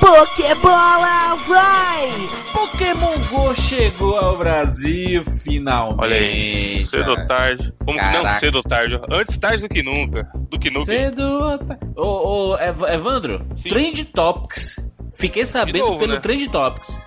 Pokébola vai! Pokémon Go chegou ao Brasil finalmente. Olha aí, cedo ou tarde. Como que não? Cedo ou tarde. Antes tarde do que nunca. Do que nunca. Cedo ou ta- Ô, ô, Ev- Evandro, Sim. Trend Topics. Fiquei sabendo novo, pelo né? Trend Topics.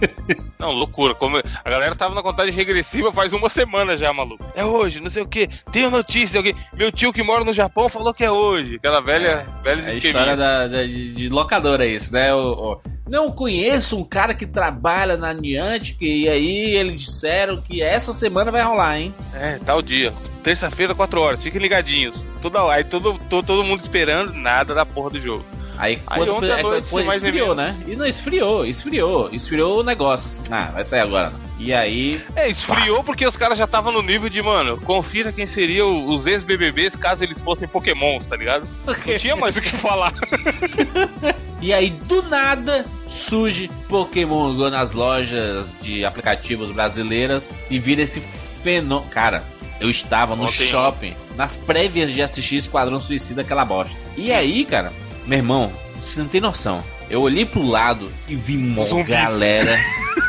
Não, loucura. Como a galera tava na contagem regressiva faz uma semana já, maluco. É hoje, não sei o que. Tem uma notícia. Alguém... Meu tio que mora no Japão falou que é hoje. Aquela velha, velha É a história da, da- de, locadora isso, né? O, o- Não conheço um cara que trabalha na Niantic e aí eles disseram que essa semana vai rolar, hein? É, tal dia. Terça-feira, 4 horas. Fiquem ligadinhos. Toda aí todo, todo, todo mundo esperando nada da porra do jogo. Aí Aí quando ontem é, noite, ou esfriou, né? E não esfriou, esfriou, esfriou o negócio. assim, ah, vai sair agora. não. E aí, É, esfriou porque os caras já estavam no nível de, mano, confira quem seriam os ex-BBBs caso eles fossem pokémons, tá ligado? Não tinha mais o que falar. e aí do nada surge Pokémon Go nas lojas de aplicativos brasileiras e vira esse fenômeno. Cara, eu estava no Ontem, shopping, nas prévias de assistir Esquadrão Suicida, aquela bosta. E aí, cara, meu irmão, você não tem noção. Eu olhei pro lado e vi uma Zumbi. galera.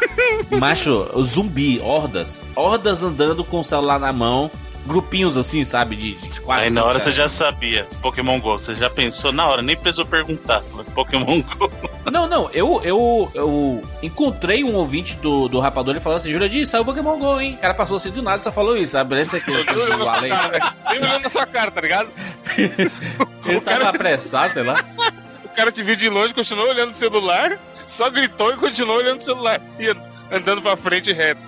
Macho, zumbi, hordas. Hordas andando com o celular na mão. Grupinhos assim, sabe? De, de quatro Aí na hora você caras. já sabia. Pokémon GO. Você já pensou na hora, nem precisou perguntar. Pokémon GO. Não, não, eu, eu, eu encontrei um ouvinte do, do Rapador e falou assim: Jurandir, saiu o Pokémon Go, hein? O cara passou assim do nada e só falou isso, sabe? Parece que Eu tô olhando o na sua além. cara, velho. Nem olhando na sua cara, tá ligado? Ele o, cara, tava apressado, sei lá. o cara te viu de longe, continuou olhando pro celular, só gritou e continuou olhando pro celular. E andando pra frente reto.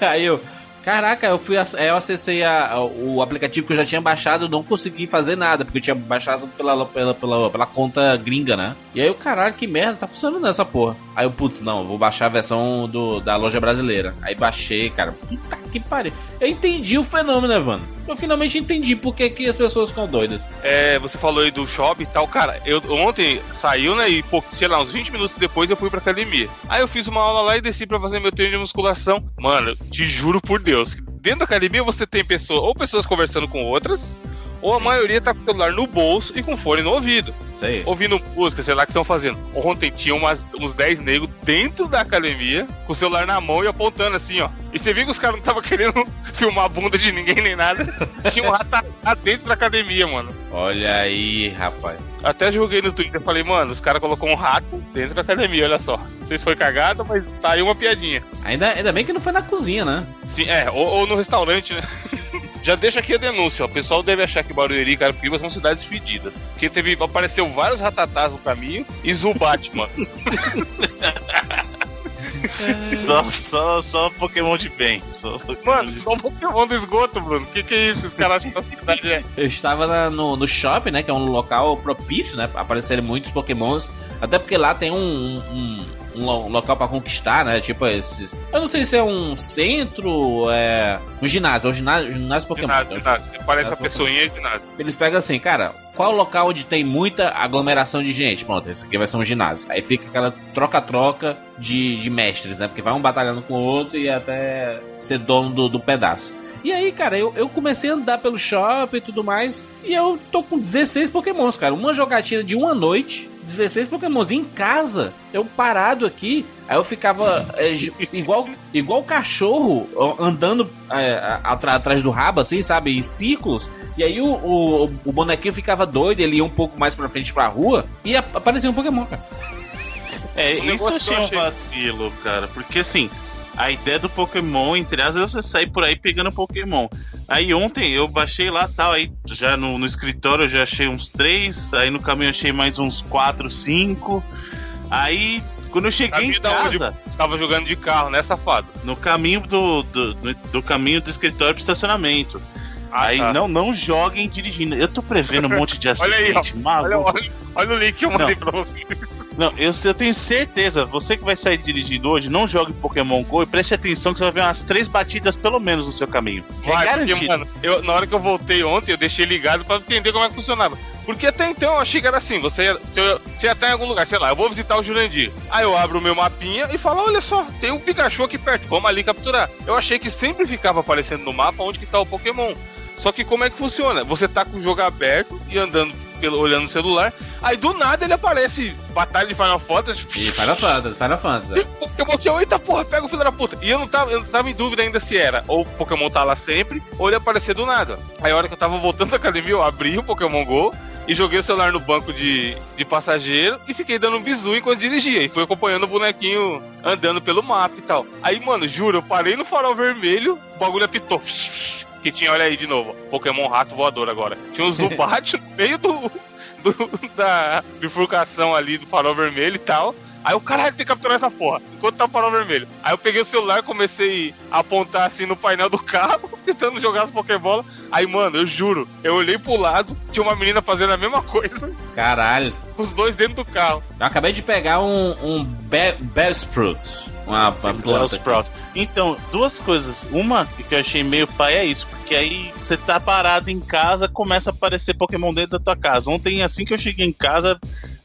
Aí eu. Caraca, eu fui eu acessei a- a- o aplicativo que eu já tinha baixado, não consegui fazer nada, porque eu tinha baixado pela, pela, pela, pela conta gringa, né? E aí eu, caralho, que merda, tá funcionando essa porra. Aí eu, putz, não, vou baixar a versão do, da loja brasileira. Aí baixei, cara, puta que pariu. Eu entendi o fenômeno, Evandro. Eu finalmente entendi por que, que as pessoas ficam doidas. É, você falou aí do shopping e tal, cara. Eu ontem saiu, né? E, sei lá, uns 20 minutos depois eu fui pra academia. Aí eu fiz uma aula lá e desci pra fazer meu treino de musculação. Mano, te juro por Deus, dentro da academia você tem pessoas, ou pessoas conversando com outras, ou a maioria tá com o celular no bolso e com fone no ouvido. Isso aí. Ouvindo música, sei lá, o que estão fazendo. Ontem tinha umas, uns 10 negros dentro da academia, com o celular na mão e apontando assim, ó. E você viu que os caras não estavam querendo filmar a bunda de ninguém nem nada. Tinha um ratatá dentro da academia, mano. Olha aí, rapaz. Até joguei no Twitter, falei, mano, os caras colocou um rato dentro da academia, olha só. Não sei se foi cagada, mas tá aí uma piadinha. Ainda, ainda bem que não foi na cozinha, né? Sim, é, ou, ou no restaurante, né? Já deixa aqui a denúncia, ó. O pessoal deve achar que Barueri e Carapicuíba são cidades fedidas. Porque teve, apareceu vários ratatás no caminho e Zubat, mano. Só, só, só Pokémon de bem. Só Pokémon Mano, de- só Pokémon do esgoto, Bruno. Que que é isso? Os caras acham que a cidade é. Eu estava na- no, no shopping, né? Que é um local propício, né? Pra aparecerem muitos pokémons. Até porque lá tem um, um, um lo- local pra conquistar, né? Tipo esses... Eu não sei se é um centro, é... Um ginásio. É um ginásio, ginásio Pokémon. Ginásio, ginásio. Parece É a pessoinha de ginásio. Eles pegam assim, cara, qual local onde tem muita aglomeração de gente? Pronto, esse aqui vai ser um ginásio. Aí fica aquela troca-troca de, de mestres, né? Porque vai um batalhando com o outro e até ser dono do, do pedaço. E aí, cara, eu, eu comecei a andar pelo shopping e tudo mais. E eu tô com 16 pokémons, cara. Uma jogatina de uma noite. 16 pokémons em casa. Eu parado aqui. Aí eu ficava é, igual, igual cachorro andando é, atrás do rabo, assim, sabe? Em círculos. E aí o, o, o bonequinho ficava doido, ele ia um pouco mais pra frente pra rua e ap- aparecia um Pokémon, cara. É, isso eu que eu achei um vacilo, cara. Porque assim, a ideia do Pokémon, entre aspas, é você sair por aí pegando Pokémon. Aí ontem eu baixei lá tal, aí já no, no escritório eu já achei uns três, aí no caminho eu achei mais uns quatro, cinco. Aí quando eu cheguei em casa, Tava jogando de carro, né, safado? no caminho do, do, do- do caminho do escritório pro estacionamento. Ah, aí tá. não, não joguem dirigindo. Eu tô prevendo um monte de Olha aí, acidente, Olha, maluco. olha, olha o link que eu mandei pra você. Não, eu, eu tenho certeza, você que vai sair dirigindo hoje, não jogue Pokémon GO e preste atenção que você vai ver umas três batidas pelo menos no seu caminho. É Vai, porque, garantido. mano, eu, na hora que eu voltei ontem, eu deixei ligado pra entender como é que funcionava. Porque até então eu achei que era assim, você eu, você ia estar em algum lugar, sei lá, eu vou visitar o Jurandir. Aí eu abro o meu mapinha e falo, olha só, tem um Pikachu aqui perto, vamos ali capturar. Eu achei que sempre ficava aparecendo no mapa onde que tá o Pokémon. Só que como é que funciona? Você tá com o jogo aberto e andando pelo, olhando no celular. Aí do nada ele aparece Batalha de Final Fantasy. E Final Fantasy, Final Fantasy. E eu, eita porra, pega o filho da puta. E eu não tava, eu não tava em dúvida ainda se era ou o Pokémon tá lá sempre, ou ele aparecer do nada. Aí a hora que eu tava voltando da academia, eu abri o Pokémon GO e joguei o celular no banco de, de passageiro e fiquei dando um bisu enquanto dirigia. E fui acompanhando o bonequinho andando pelo mapa e tal. Aí, mano, juro, eu parei no farol vermelho, o bagulho apitou. Que tinha, olha aí de novo, Pokémon Rato Voador agora. Tinha um Zubat no meio do, do, da bifurcação ali do farol vermelho e tal. Aí o caralho, tem que capturar essa porra, enquanto tá o farol vermelho. Aí eu peguei o celular, comecei a apontar assim no painel do carro, tentando jogar as Pokébolas. Aí, mano, eu juro, eu olhei pro lado, tinha uma menina fazendo a mesma coisa, Caralho. os dois dentro do carro. Eu acabei de pegar um, um Be Bellsprout. Uma, uma planta. aqui. Sprout. Então, duas coisas. Uma que eu achei meio pai é isso, porque aí você tá parado em casa, começa a aparecer Pokémon dentro da tua casa. Ontem, assim que eu cheguei em casa,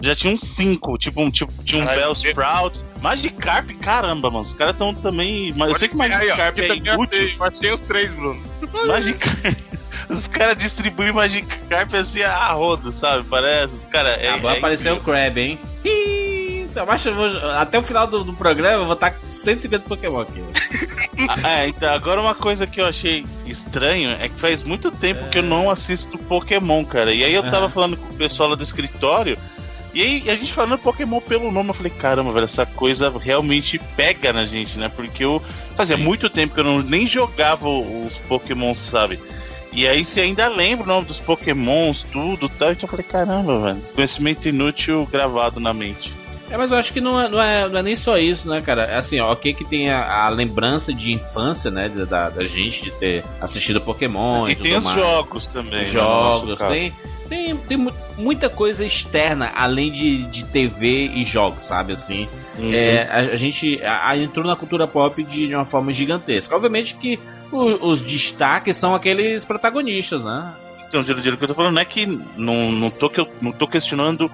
já tinha uns cinco, tipo, um, tipo tinha um Caralho, Bellsprout. Magikarp, caramba, mano. Os caras estão também. Mas eu sei que Aí, ó, Magikarp é também inútil. achei, eu achei os três, Bruno. Magikarp. Os caras distribuem Magikarp assim a rodo, sabe? Parece. Cara, é. Acabou é aparecer o. Crab, hein? Ih, eu acho eu vou- até o final do, do programa eu vou estar com 150 Pokémon aqui. Ah, é, então, agora uma coisa que eu achei estranho é que faz muito tempo que eu não assisto Pokémon, cara. E aí eu tava Aham. falando com o pessoal lá do escritório. E aí a gente falando Pokémon pelo nome, eu falei, caramba, velho, essa coisa realmente pega na gente, né? Porque eu fazia Sim. muito tempo que eu não, nem jogava os Pokémon, sabe? E aí você ainda lembra o nome dos Pokémons, tudo e tal. Então eu falei, caramba, velho, conhecimento inútil gravado na mente. É, mas eu acho que não é, não é, não é nem só isso, né, cara? É assim, ó, ok que tem a, a lembrança de infância, né, da- da, gente de ter assistido Pokémon e, e tem os mais. jogos também. né, no jogos, caso. tem, tem, tem mu- muita coisa externa além de, de TV e jogos, sabe? Assim, Uhum. é, a, a gente a- a entrou na cultura pop de, de uma forma gigantesca. Obviamente que o- os destaques são aqueles protagonistas, né? Então, Giro, o que eu tô falando não é que não, não, tô, que eu, não tô questionando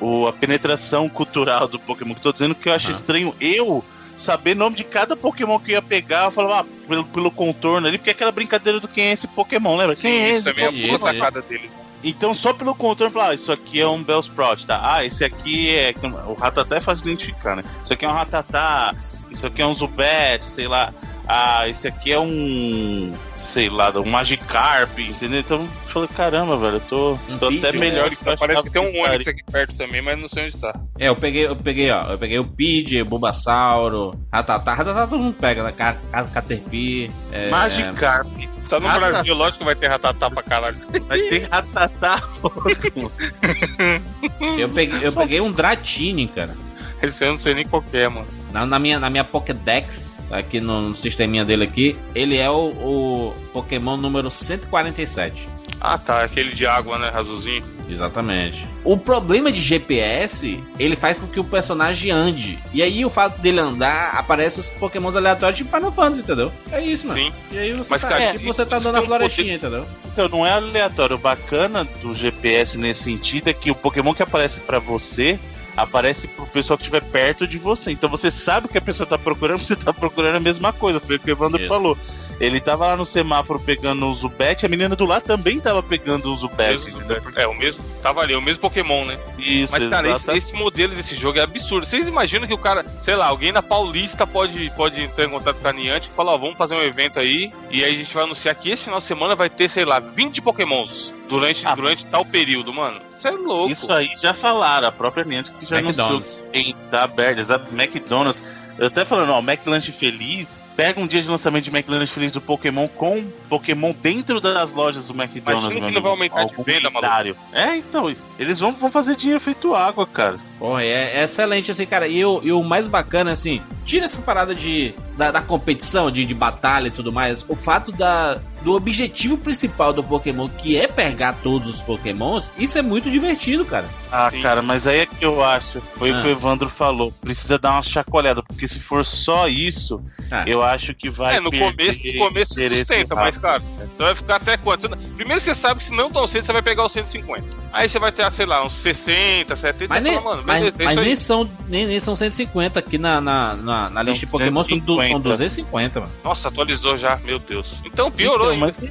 o, a penetração cultural do Pokémon, que eu tô dizendo que eu acho Ah. estranho eu saber o nome de cada Pokémon que eu ia pegar, eu falava, ah, pelo, pelo contorno ali, porque é aquela brincadeira do quem é esse Pokémon, lembra? Quem é Isso esse? é Isso aí. sacada deles. Então, só pelo contorno, falar, ah, isso aqui é um Bellsprout, tá? Ah, esse aqui é. O Ratatá é fácil de identificar, né? Isso aqui é um Ratatá, isso aqui é um Zubat, sei lá. Ah, esse aqui é um. sei lá, um Magikarp, entendeu? Então, eu falei, caramba, velho, eu tô, Um tô até Pidgey, melhor Onix, que eu parece que tem um. Onix aqui perto também, mas não sei onde tá. É, eu peguei, eu peguei, ó, eu peguei o Pidgey, Bulbasauro, Ratatá, Ratatá todo mundo pega, né? Ca- Ca- Caterpie, é, Magikarp. Tá no Ratatá. Brasil, lógico que vai ter ratatá pra caralho. Vai ter Ratatá. eu peguei, eu peguei um Dratini, cara. Esse eu não sei nem qual que é, mano. Na, na minha, na minha Pokédex, aqui no, no sisteminha dele aqui, ele é o, o Pokémon número 147. Ah tá, aquele de água, né, azulzinho. Exatamente. O problema de GPS, ele faz com que o personagem ande. E aí o fato dele andar, aparece os pokémons aleatórios tipo Final Fantasy, entendeu? É isso, mano. Sim. E aí você Mas, tá, cara, tipo, isso- você tá tem um florestinha, entendeu? Então, não é aleatório. O bacana do GPS nesse sentido é que o Pokémon que aparece pra você aparece pro pessoal que estiver perto de você. Então você sabe o que a pessoa tá procurando, você tá procurando a mesma coisa. Foi o que o Evandro Isso. falou. Ele tava lá no semáforo pegando o Zubat, a menina do lado também tava pegando o Zubat. Entendeu? é, o mesmo. Tava ali, o mesmo Pokémon, né? Isso, Mas, cara, esse, esse modelo desse jogo é absurdo. Vocês imaginam que o cara, sei lá, alguém na Paulista pode, pode entrar em contato com a Niantic e falar, ó, vamos fazer um evento aí, e aí a gente vai anunciar que esse final de semana vai ter, sei lá, 20 Pokémons durante, Ah, durante tal período, mano. Isso é louco. Isso aí já falaram, a própria Niantic que já anunciou McDonald's. quem tá aberto, exato, McDonald's. Eu até falando, ó, McLanche Feliz, pega um dia de lançamento de McLanche Feliz do Pokémon com Pokémon dentro das lojas do McDonald's. Imagina que não vai aumentar de Algum venda, maluco. É, então, eles vão, vão fazer dinheiro feito água, cara. Porra, é, é excelente, assim, cara. E o, e o mais bacana, assim, tira essa parada de, da, da competição, de, de batalha e tudo mais. O fato da, do objetivo principal do Pokémon, que é pegar todos os Pokémons, isso é muito divertido, cara. Ah, Sim. cara, mas aí é que eu acho, foi Ah. o que o Evandro falou, precisa dar uma chacoalhada, porque se for só isso, Ah. eu acho que vai. É, no começo, no começo sustenta, mas, cara, você vai ficar até quanto? Primeiro você sabe que se não tão cedo, você vai pegar os 150. Aí você vai ter, sei lá, uns 60, 70, mas nem, fala, mano, mas, beleza, mas nem, são, nem, nem são 150 aqui na, na, na, na lista de Pokémon, são, são 250, mano. Nossa, atualizou já, meu Deus. Então piorou, então, mas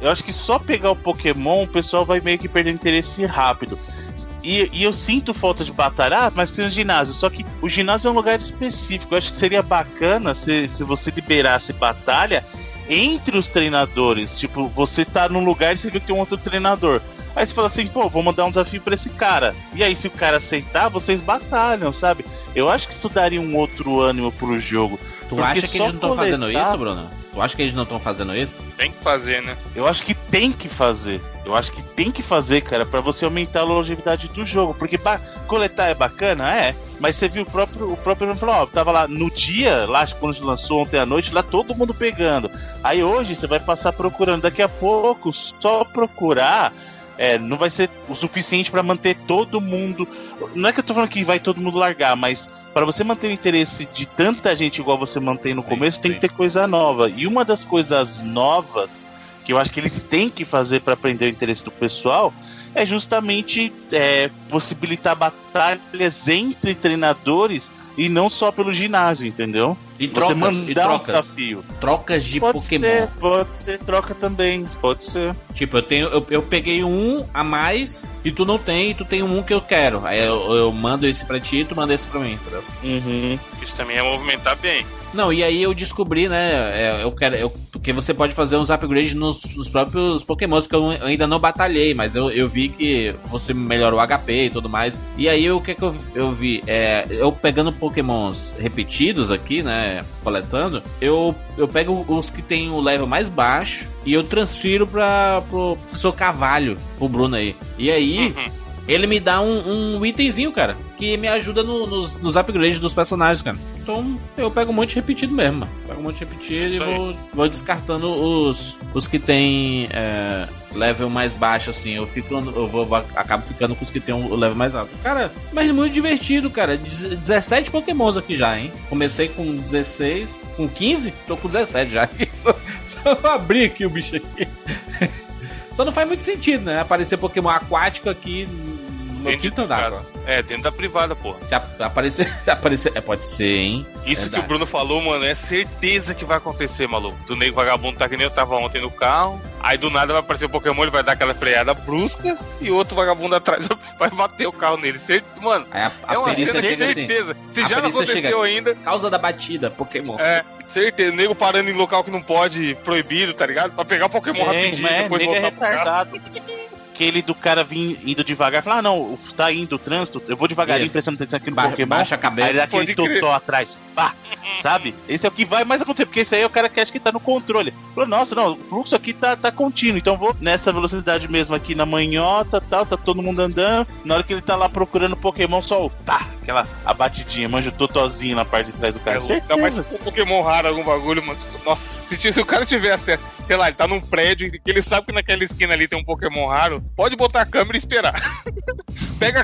Eu acho que só pegar o Pokémon, o pessoal vai meio que perder interesse rápido. E, e, eu sinto falta de batalha, ah, mas tem o ginásio. Só que o ginásio é um lugar específico. Eu acho que seria bacana se, se você liberasse batalha entre os treinadores. Tipo, você tá num lugar e você vê que tem um outro treinador. Aí você fala assim, pô, vou mandar um desafio para esse cara. E aí, se o cara aceitar, vocês batalham, sabe? Eu acho que isso daria um outro ânimo pro jogo. Tu acha que eles não estão fazendo isso, Bruno? Tu acha que eles não estão fazendo isso? Tem que fazer, né? Eu acho que tem que fazer. Eu acho que tem que fazer, cara, para você aumentar a longevidade do jogo. Porque coletar é bacana, é. Mas você viu o próprio, o próprio falou, ó, tava lá no dia, lá quando lançou ontem à noite, lá todo mundo pegando. Aí hoje você vai passar procurando. Daqui a pouco, só procurar é, não vai ser o suficiente para manter todo mundo. Não é que eu tô falando que vai todo mundo largar, mas para você manter o interesse de tanta gente igual você mantém no sim, começo, sim. tem que ter coisa nova. E uma das coisas novas que eu acho que eles têm que fazer para prender o interesse do pessoal é justamente é, possibilitar batalhas entre treinadores e não só pelo ginásio, entendeu? E trocas, Você mandar e trocas. Um desafio. Trocas de pode Pokémon. Ser, pode ser troca também, pode ser. Tipo, eu tenho. Eu, eu peguei um a mais e tu não tem, e tu tem um que eu quero. Aí eu, eu mando esse pra ti e tu manda esse pra mim, entendeu? Uhum. Isso também é movimentar bem. Não, e aí eu descobri, né? É, eu quero. Eu, porque você pode fazer uns upgrades nos, nos próprios Pokémons que eu ainda não batalhei, mas eu, eu vi que você melhora o HP e tudo mais. E aí o que, que eu, eu vi? É, eu pegando Pokémons repetidos aqui, né? Coletando, eu, eu pego os que tem o level mais baixo e eu transfiro para pro professor Cavalho, o Bruno aí. E aí. Uhum ele me dá um, um itemzinho, cara, que me ajuda no, nos, nos upgrades dos personagens, cara. Então eu pego um monte repetido mesmo, mano. Pego um monte repetido e vou, vou descartando os, os que tem é, level mais baixo, assim. Eu fico. Eu vou, acabo ficando com os que tem o level mais alto. Cara, mas muito divertido, cara. 17 pokémons aqui já, hein? Comecei com 16, com 15, tô com 17 já. Só, só abrir aqui o bicho aqui. Só não faz muito sentido, né? Aparecer Pokémon aquático aqui no quinto andar. É, dentro da privada, porra. Já apareceu, já apareceu. É, pode ser, hein? Isso Verdade. que o Bruno falou, mano, é certeza que vai acontecer, maluco. Do nego vagabundo tá que nem eu tava ontem no carro. Aí do nada vai aparecer o Pokémon, ele vai dar aquela freada brusca e outro vagabundo atrás vai bater o carro nele. Cert... Mano, a, a é uma cena assim. certeza. Assim, Se já não aconteceu chega, ainda. Causa da batida, Pokémon. É, certeza. Nego parando em local que não pode, proibido, tá ligado? Pra pegar o Pokémon é, rapidinho e depois voltar é retardado. aquele do cara vir indo devagar, falar, ah, não, tá indo o trânsito, eu vou devagarinho Isso. prestando atenção aqui no ba Pokémon. Baixa a cabeça. Aí dá aquele totó atrás, pá, sabe? Esse é o que vai mais acontecer, porque esse aí é o cara que acha que tá no controle. Falou, nossa, não, o fluxo aqui tá, tá contínuo, então vou nessa velocidade mesmo aqui na manhota, tal, tá todo mundo andando. Na hora que ele tá lá procurando Pokémon, só o tá, aquela abatidinha, manja o totozinho na parte de trás do cara. É, Certeza. Ainda mais se for Pokémon raro, algum bagulho, mano. Nossa se, se o cara tiver acesso, sei lá, ele tá num prédio que ele sabe que naquela esquina ali tem um Pokémon raro, pode botar a câmera e esperar. pega,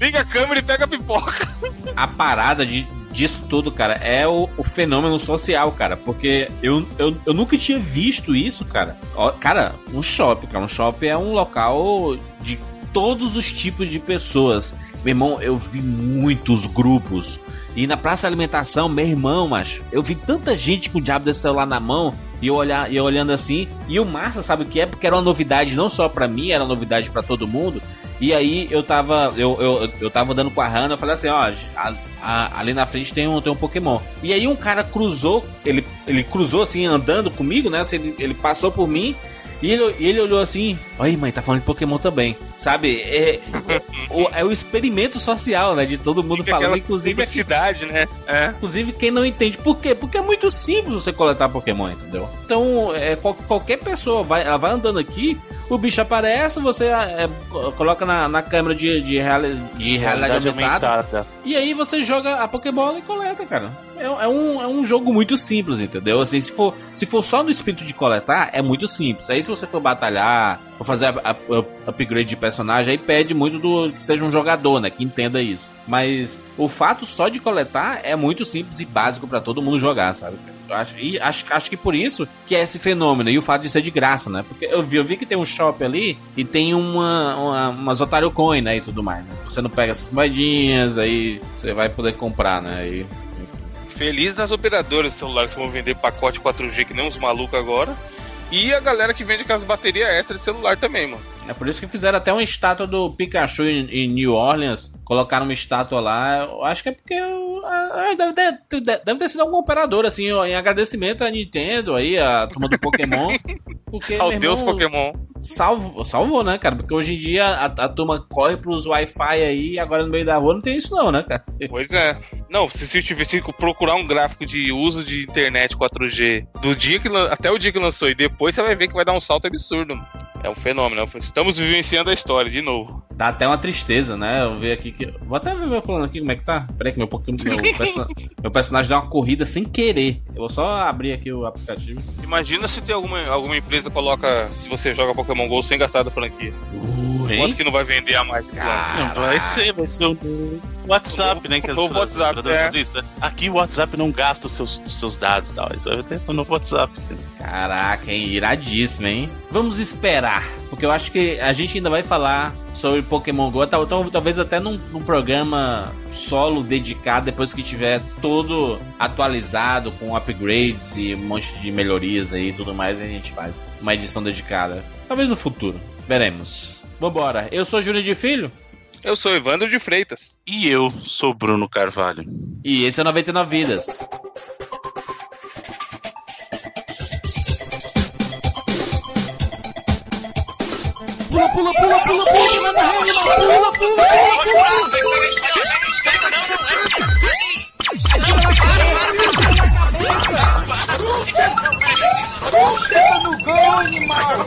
liga a câmera e pega a pipoca. A parada de, disso tudo, cara, é o, o, fenômeno social, cara. Porque eu, eu, eu nunca tinha visto isso, cara. Ó, cara, um shopping, cara. Um shopping é um local de todos os tipos de pessoas. Meu irmão, eu vi muitos grupos e na praça de alimentação, meu irmão, macho, eu vi tanta gente com o diabo desse celular na mão e eu, olhar, eu olhando assim. E o Márcia sabe o que é? Porque era uma novidade não só pra mim, era uma novidade para todo mundo. E aí eu tava, eu, eu, eu tava andando com a Hannah, eu falei assim, ó, a, a, ali na frente tem um, tem um Pokémon. E aí um cara cruzou, ele, ele cruzou assim, andando comigo, né? Assim, ele, ele passou por mim e ele, ele olhou assim, oi mãe, tá falando de Pokémon também. Sabe? É, é, o, é o experimento social, né? De todo mundo Fica falando, inclusive. Diversidade, né? É. Inclusive quem não entende. Por quê? Porque é muito simples você coletar Pokémon, entendeu? Então, é, qual, qualquer pessoa vai, ela vai andando aqui, o bicho aparece, você é, coloca na, na câmera de, de, reali, de realidade aumentada. E aí você joga a Pokébola e coleta, cara. é, é, um, é um jogo muito simples, entendeu? Assim, se for, se for só no espírito de coletar, é muito simples. Aí se você for batalhar, for fazer a, a, a upgrade de personagem, aí pede muito do que seja um jogador, né? Que entenda isso. Mas o fato só de coletar é muito simples e básico para todo mundo jogar, sabe? Acho, e acho, acho que por isso que é esse fenômeno. E o fato de ser de graça, né? Porque eu vi, eu vi que tem um shop ali e tem uma, uma umas Otário Coin, né? E tudo mais, né? Você não pega essas moedinhas, aí você vai poder comprar, né? E, Feliz das operadoras de celulares que vão vender pacote 4G que nem uns malucos agora. E a galera que vende aquelas baterias extra de celular também, mano. É por isso que fizeram até uma estátua do Pikachu em, em New Orleans. Colocaram uma estátua lá. Eu acho que é porque. deve, ter, deve ter sido algum operador, assim, em agradecimento à Nintendo aí, a turma do Pokémon. Porque, Ao Deus irmão, Pokémon. Salvo, salvou, né, cara? Porque hoje em dia a, a turma corre pros Wi-Fi aí e agora no meio da rua não tem isso, não, né, cara? Pois é. Não, se você tivesse procurar um gráfico de uso de internet 4G do dia que até o dia que lançou e depois você vai ver que vai dar um salto absurdo. É um fenômeno. É estamos vivenciando a história de novo. Dá até uma tristeza, né? Eu ver aqui que. Vou até ver meu plano aqui, como é que tá. Peraí, que meu, meu, person... meu personagem deu uma corrida sem querer. Eu vou só abrir aqui o aplicativo. Imagina se tem alguma, alguma empresa que coloca. Se você joga Pokémon GO sem gastar da franquia. Uh, Quanto que não vai vender a mais? Não, vai ser, vai ser o WhatsApp, né? Que o WhatsApp, é. isso. Né? Aqui o WhatsApp não gasta os seus, seus dados e tal. Isso vai ter no WhatsApp. Caraca, hein? Iradíssimo, hein? Vamos esperar. Porque eu acho que a gente ainda vai falar sobre Pokémon GO, talvez até num, num, programa solo dedicado, depois que tiver todo atualizado, com upgrades e um monte de melhorias aí e tudo mais, a gente faz uma edição dedicada. Talvez no futuro. Veremos. Vambora. Eu sou Júnior de Filho. Eu sou Evandro de Freitas. E eu sou Bruno Carvalho. E esse é 99 Vidas. Pula, pula, pula, pula, pula, pula, pula, pula, pula, pula, no gol, animal!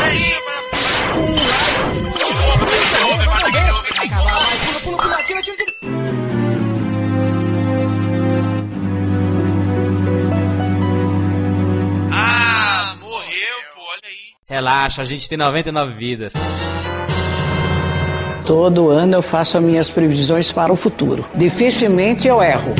Peraí, ah, morreu, pô, olha aí. Relaxa, a gente tem 99 vidas. Todo ano eu faço as minhas previsões para o futuro. Dificilmente eu erro.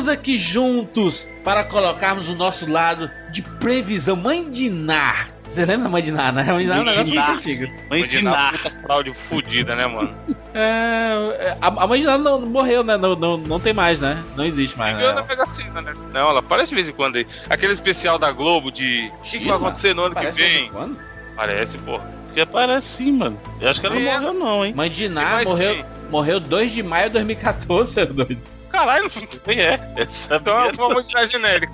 Estamos aqui juntos para colocarmos o nosso lado de previsão. Mãe de Nar. Você lembra da Mãe de Nar, né? Mãe de Nar é um negócio muito antigo. Mãe de Nar. Fraude fodida, né, mano? É, a, a Mãe de Nar não, morreu, né? Não, não, não tem mais, né? Não existe mais. Né? Sena, né? Não, ela aparece de vez em quando aí. Aquele especial da Globo de o que, que vai acontecer no ano que vem. Parece, porra. Que aparece sim, mano. Eu acho que ela não é. morreu, não, hein? Mãe de Nar morreu, morreu 2 de maio de 2014, seu doido. Caralho, não é. Essa então é uma música genérica.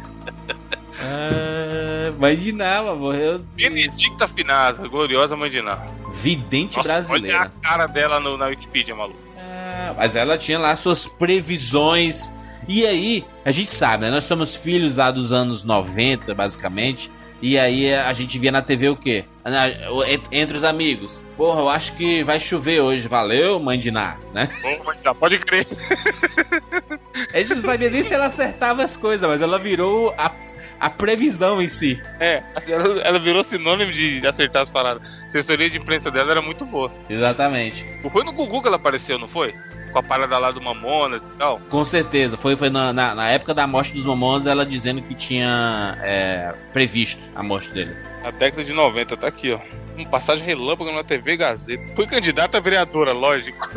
Ah, mãe de Ná, morreu. Benedicta Finada, gloriosa mãe de Ná. Vidente Nossa, brasileira. Olha a cara dela no, na Wikipedia, maluco. Ah, mas ela tinha lá suas previsões. E aí, a gente sabe, né? Nós somos filhos lá dos anos 90, basicamente. E aí a gente via na TV o quê? Entre os amigos. Porra, eu acho que vai chover hoje. Valeu, mãe de Ná, né? Bom, pode crer. A gente não sabia nem se ela acertava as coisas, mas ela virou a, a previsão em si. É, ela, ela virou sinônimo de, de acertar as paradas. A assessoria de imprensa dela era muito boa. Exatamente. Foi no Google que ela apareceu, não foi? Com a parada lá do Mamonas e tal. Com certeza. Foi, foi na, na, na época da morte dos Mamonas, ela dizendo que tinha é, previsto a morte deles. A década de 90, tá aqui, ó. Um passagem relâmpago na TV Gazeta. Foi candidata a vereadora, lógico.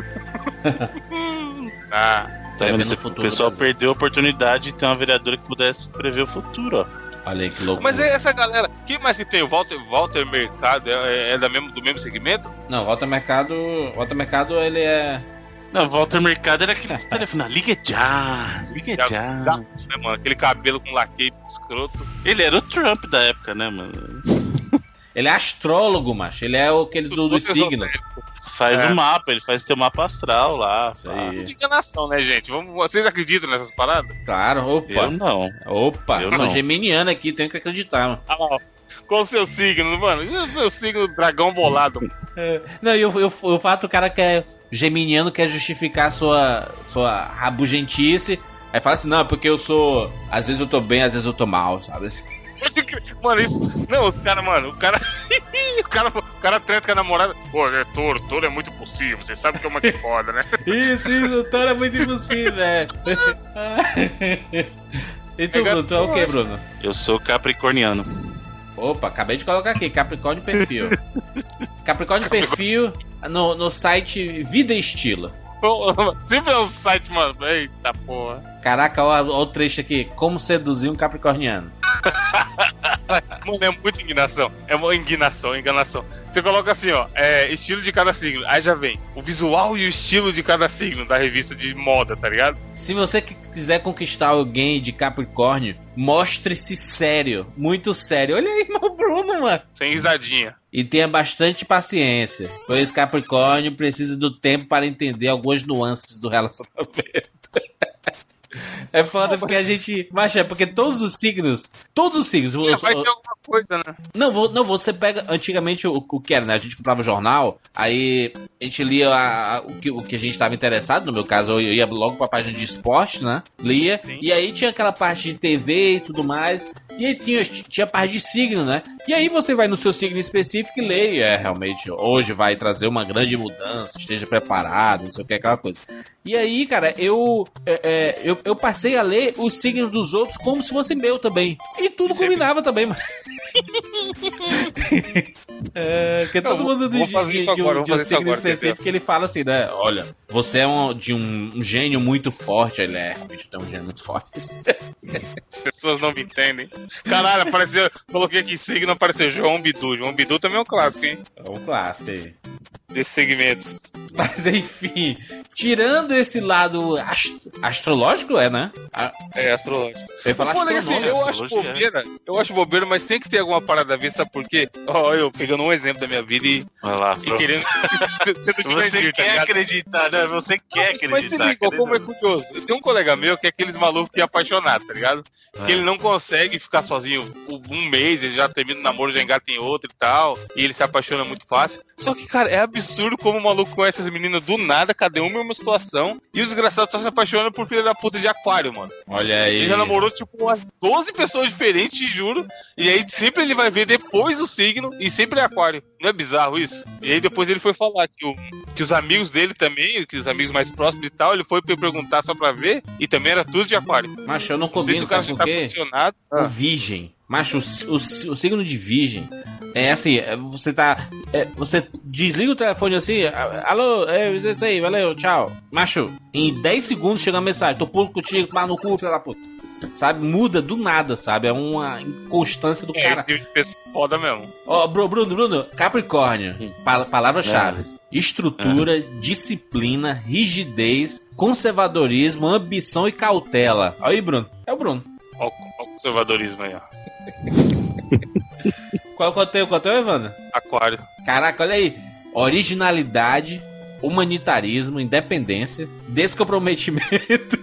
ah. Tá vendo? O pessoal perdeu a oportunidade de ter uma vereadora que pudesse prever o futuro, ó. Olha aí que louco. Mas é essa galera, que mais que tem? O Walter, Walter Mercado é, é da mesmo, do mesmo segmento? Não, Walter Mercado. Walter Mercado ele é. Não, Walter Mercado era aquele telefone. Liga já, liga já. já. Exato, né, mano? Aquele cabelo com laqueio escroto. Ele era o Trump da época, né, mano? Ele é astrólogo, macho. Ele é aquele do, dos signos. faz É. o mapa, ele faz teu mapa astral lá. Isso pá. aí. Enganação, né, gente? Vamos, vocês acreditam nessas paradas? Claro, opa. Eu não. Opa, Eu sou geminiano aqui, tenho que acreditar. mano. Ah, ó. Qual o seu signo, mano? O meu signo dragão bolado. Não, e o, o, o fato o cara quer. Geminiano quer justificar sua, sua rabugentice. Aí fala assim, não, porque eu sou. Às vezes eu tô bem, às vezes eu tô mal, sabe? Mano, isso. Não, os caras, mano, o cara. o cara, o cara treta com a namorada. Pô, é touro, touro é muito possível. Você sabe que é uma que foda, né? Isso, isso, o Toro é muito impossível, velho. e tu, Bruno, tu é o que, Bruno? Eu sou capricorniano. Opa, acabei de colocar aqui, Capricórnio Perfil. Capricórnio Perfil no, no site Vida e Estilo. Sempre é um site, mano. Eita porra. Caraca, olha o trecho aqui. Como seduzir um capricorniano. Mano, é muita enganação. É uma enganação, enganação. Você coloca assim, ó, é, estilo de cada signo. Aí já vem o visual e o estilo de cada signo da revista de moda, tá ligado? Se você quiser conquistar alguém de Capricórnio, mostre-se sério. Muito sério. Olha aí, meu Bruno, mano. Sem risadinha. E tenha bastante paciência, pois Capricórnio precisa do tempo para entender algumas nuances do relacionamento. É foda porque a gente. Mas é porque todos os signos. Todos os signos. os- Vai ter alguma coisa, né? não, vo- não, você pega. Antigamente o, o que era, né? A gente comprava jornal, aí a gente lia a- a- o, que, o que a gente estava interessado. No meu caso, eu ia logo pra página de esporte, né? Lia. Sim. E aí tinha aquela parte de TV e tudo mais. E aí tinha, tinha parte de signo, né? E aí você vai no seu signo específico e lê. e É, realmente, hoje vai trazer uma grande mudança, esteja preparado, não sei o que, aquela coisa. E aí, cara, eu, é, é, eu, eu passei a ler os signos dos outros como se fosse meu também. E tudo combinava também, mano. É, porque todo Eu mundo de, de, de agora, um, de um signo agora, específico ele fala assim, né? Olha, você é um, de um, um gênio muito forte. Ele é, realmente tem um gênio muito forte. As pessoas não me entendem. Caralho, apareceu. Coloquei aqui signo, apareceu João Bidu. João Bidu também é um clássico, hein? É um clássico aí. Desses segmentos. Mas enfim, tirando esse lado ast- astrológico, é, né? A- É, astrológico. Eu falar Foda que, assim, eu acho astrologia. bobeira. Eu acho bobeira, mas tem que ter alguma parada a ver, sabe por quê? Ó, eu pegando um exemplo da minha vida e, lá, e querendo Você Juventude, tá quer ligado? acreditar, né? Você quer Mas- Mas se acreditar. liga, como é curioso. Eu tenho um colega meu que é aqueles malucos que é apaixonado, tá ligado? Que É. ele não consegue ficar sozinho um mês, ele já termina o namoro, já engata em outro e tal, e ele se apaixona muito fácil. Só que, cara, é absurdo como o maluco conhece as meninas do nada, cada uma em uma situação, e o desgraçado só se apaixona por filha da puta de aquário, mano. Olha aí. Ele já namorou, tipo, umas 12 pessoas diferentes, te juro. E aí sempre ele vai ver depois o signo e sempre é aquário. Não é bizarro isso? E aí depois ele foi falar que, o- que os amigos dele também, que os amigos mais próximos e tal, ele foi perguntar só pra ver e também era tudo de aquário. Macho, eu não Não sei se combino, o cara já tá condicionado. O virgem. Macho, o, o, o signo de virgem é assim, é, você tá. é, você desliga o telefone assim, a- alô, é isso aí, valeu, tchau. Macho, em 10 segundos chega a mensagem, tô puto contigo, pá no cu, filha da puta. Sabe? Muda do nada, sabe? É uma inconstância do É, cara. esse tipo de pessoa foda mesmo. Ó, Bru- Bruno, Bruno, Capricórnio, pa- palavras-chave: estrutura, disciplina, rigidez, conservadorismo, ambição e cautela. Aí, Bruno. É o Bruno. Ó, conservadorismo aí, ó. Qual que é o teu, qual é o teu, Evandro? Aquário. Caraca, olha aí. Originalidade, humanitarismo, independência, descomprometimento,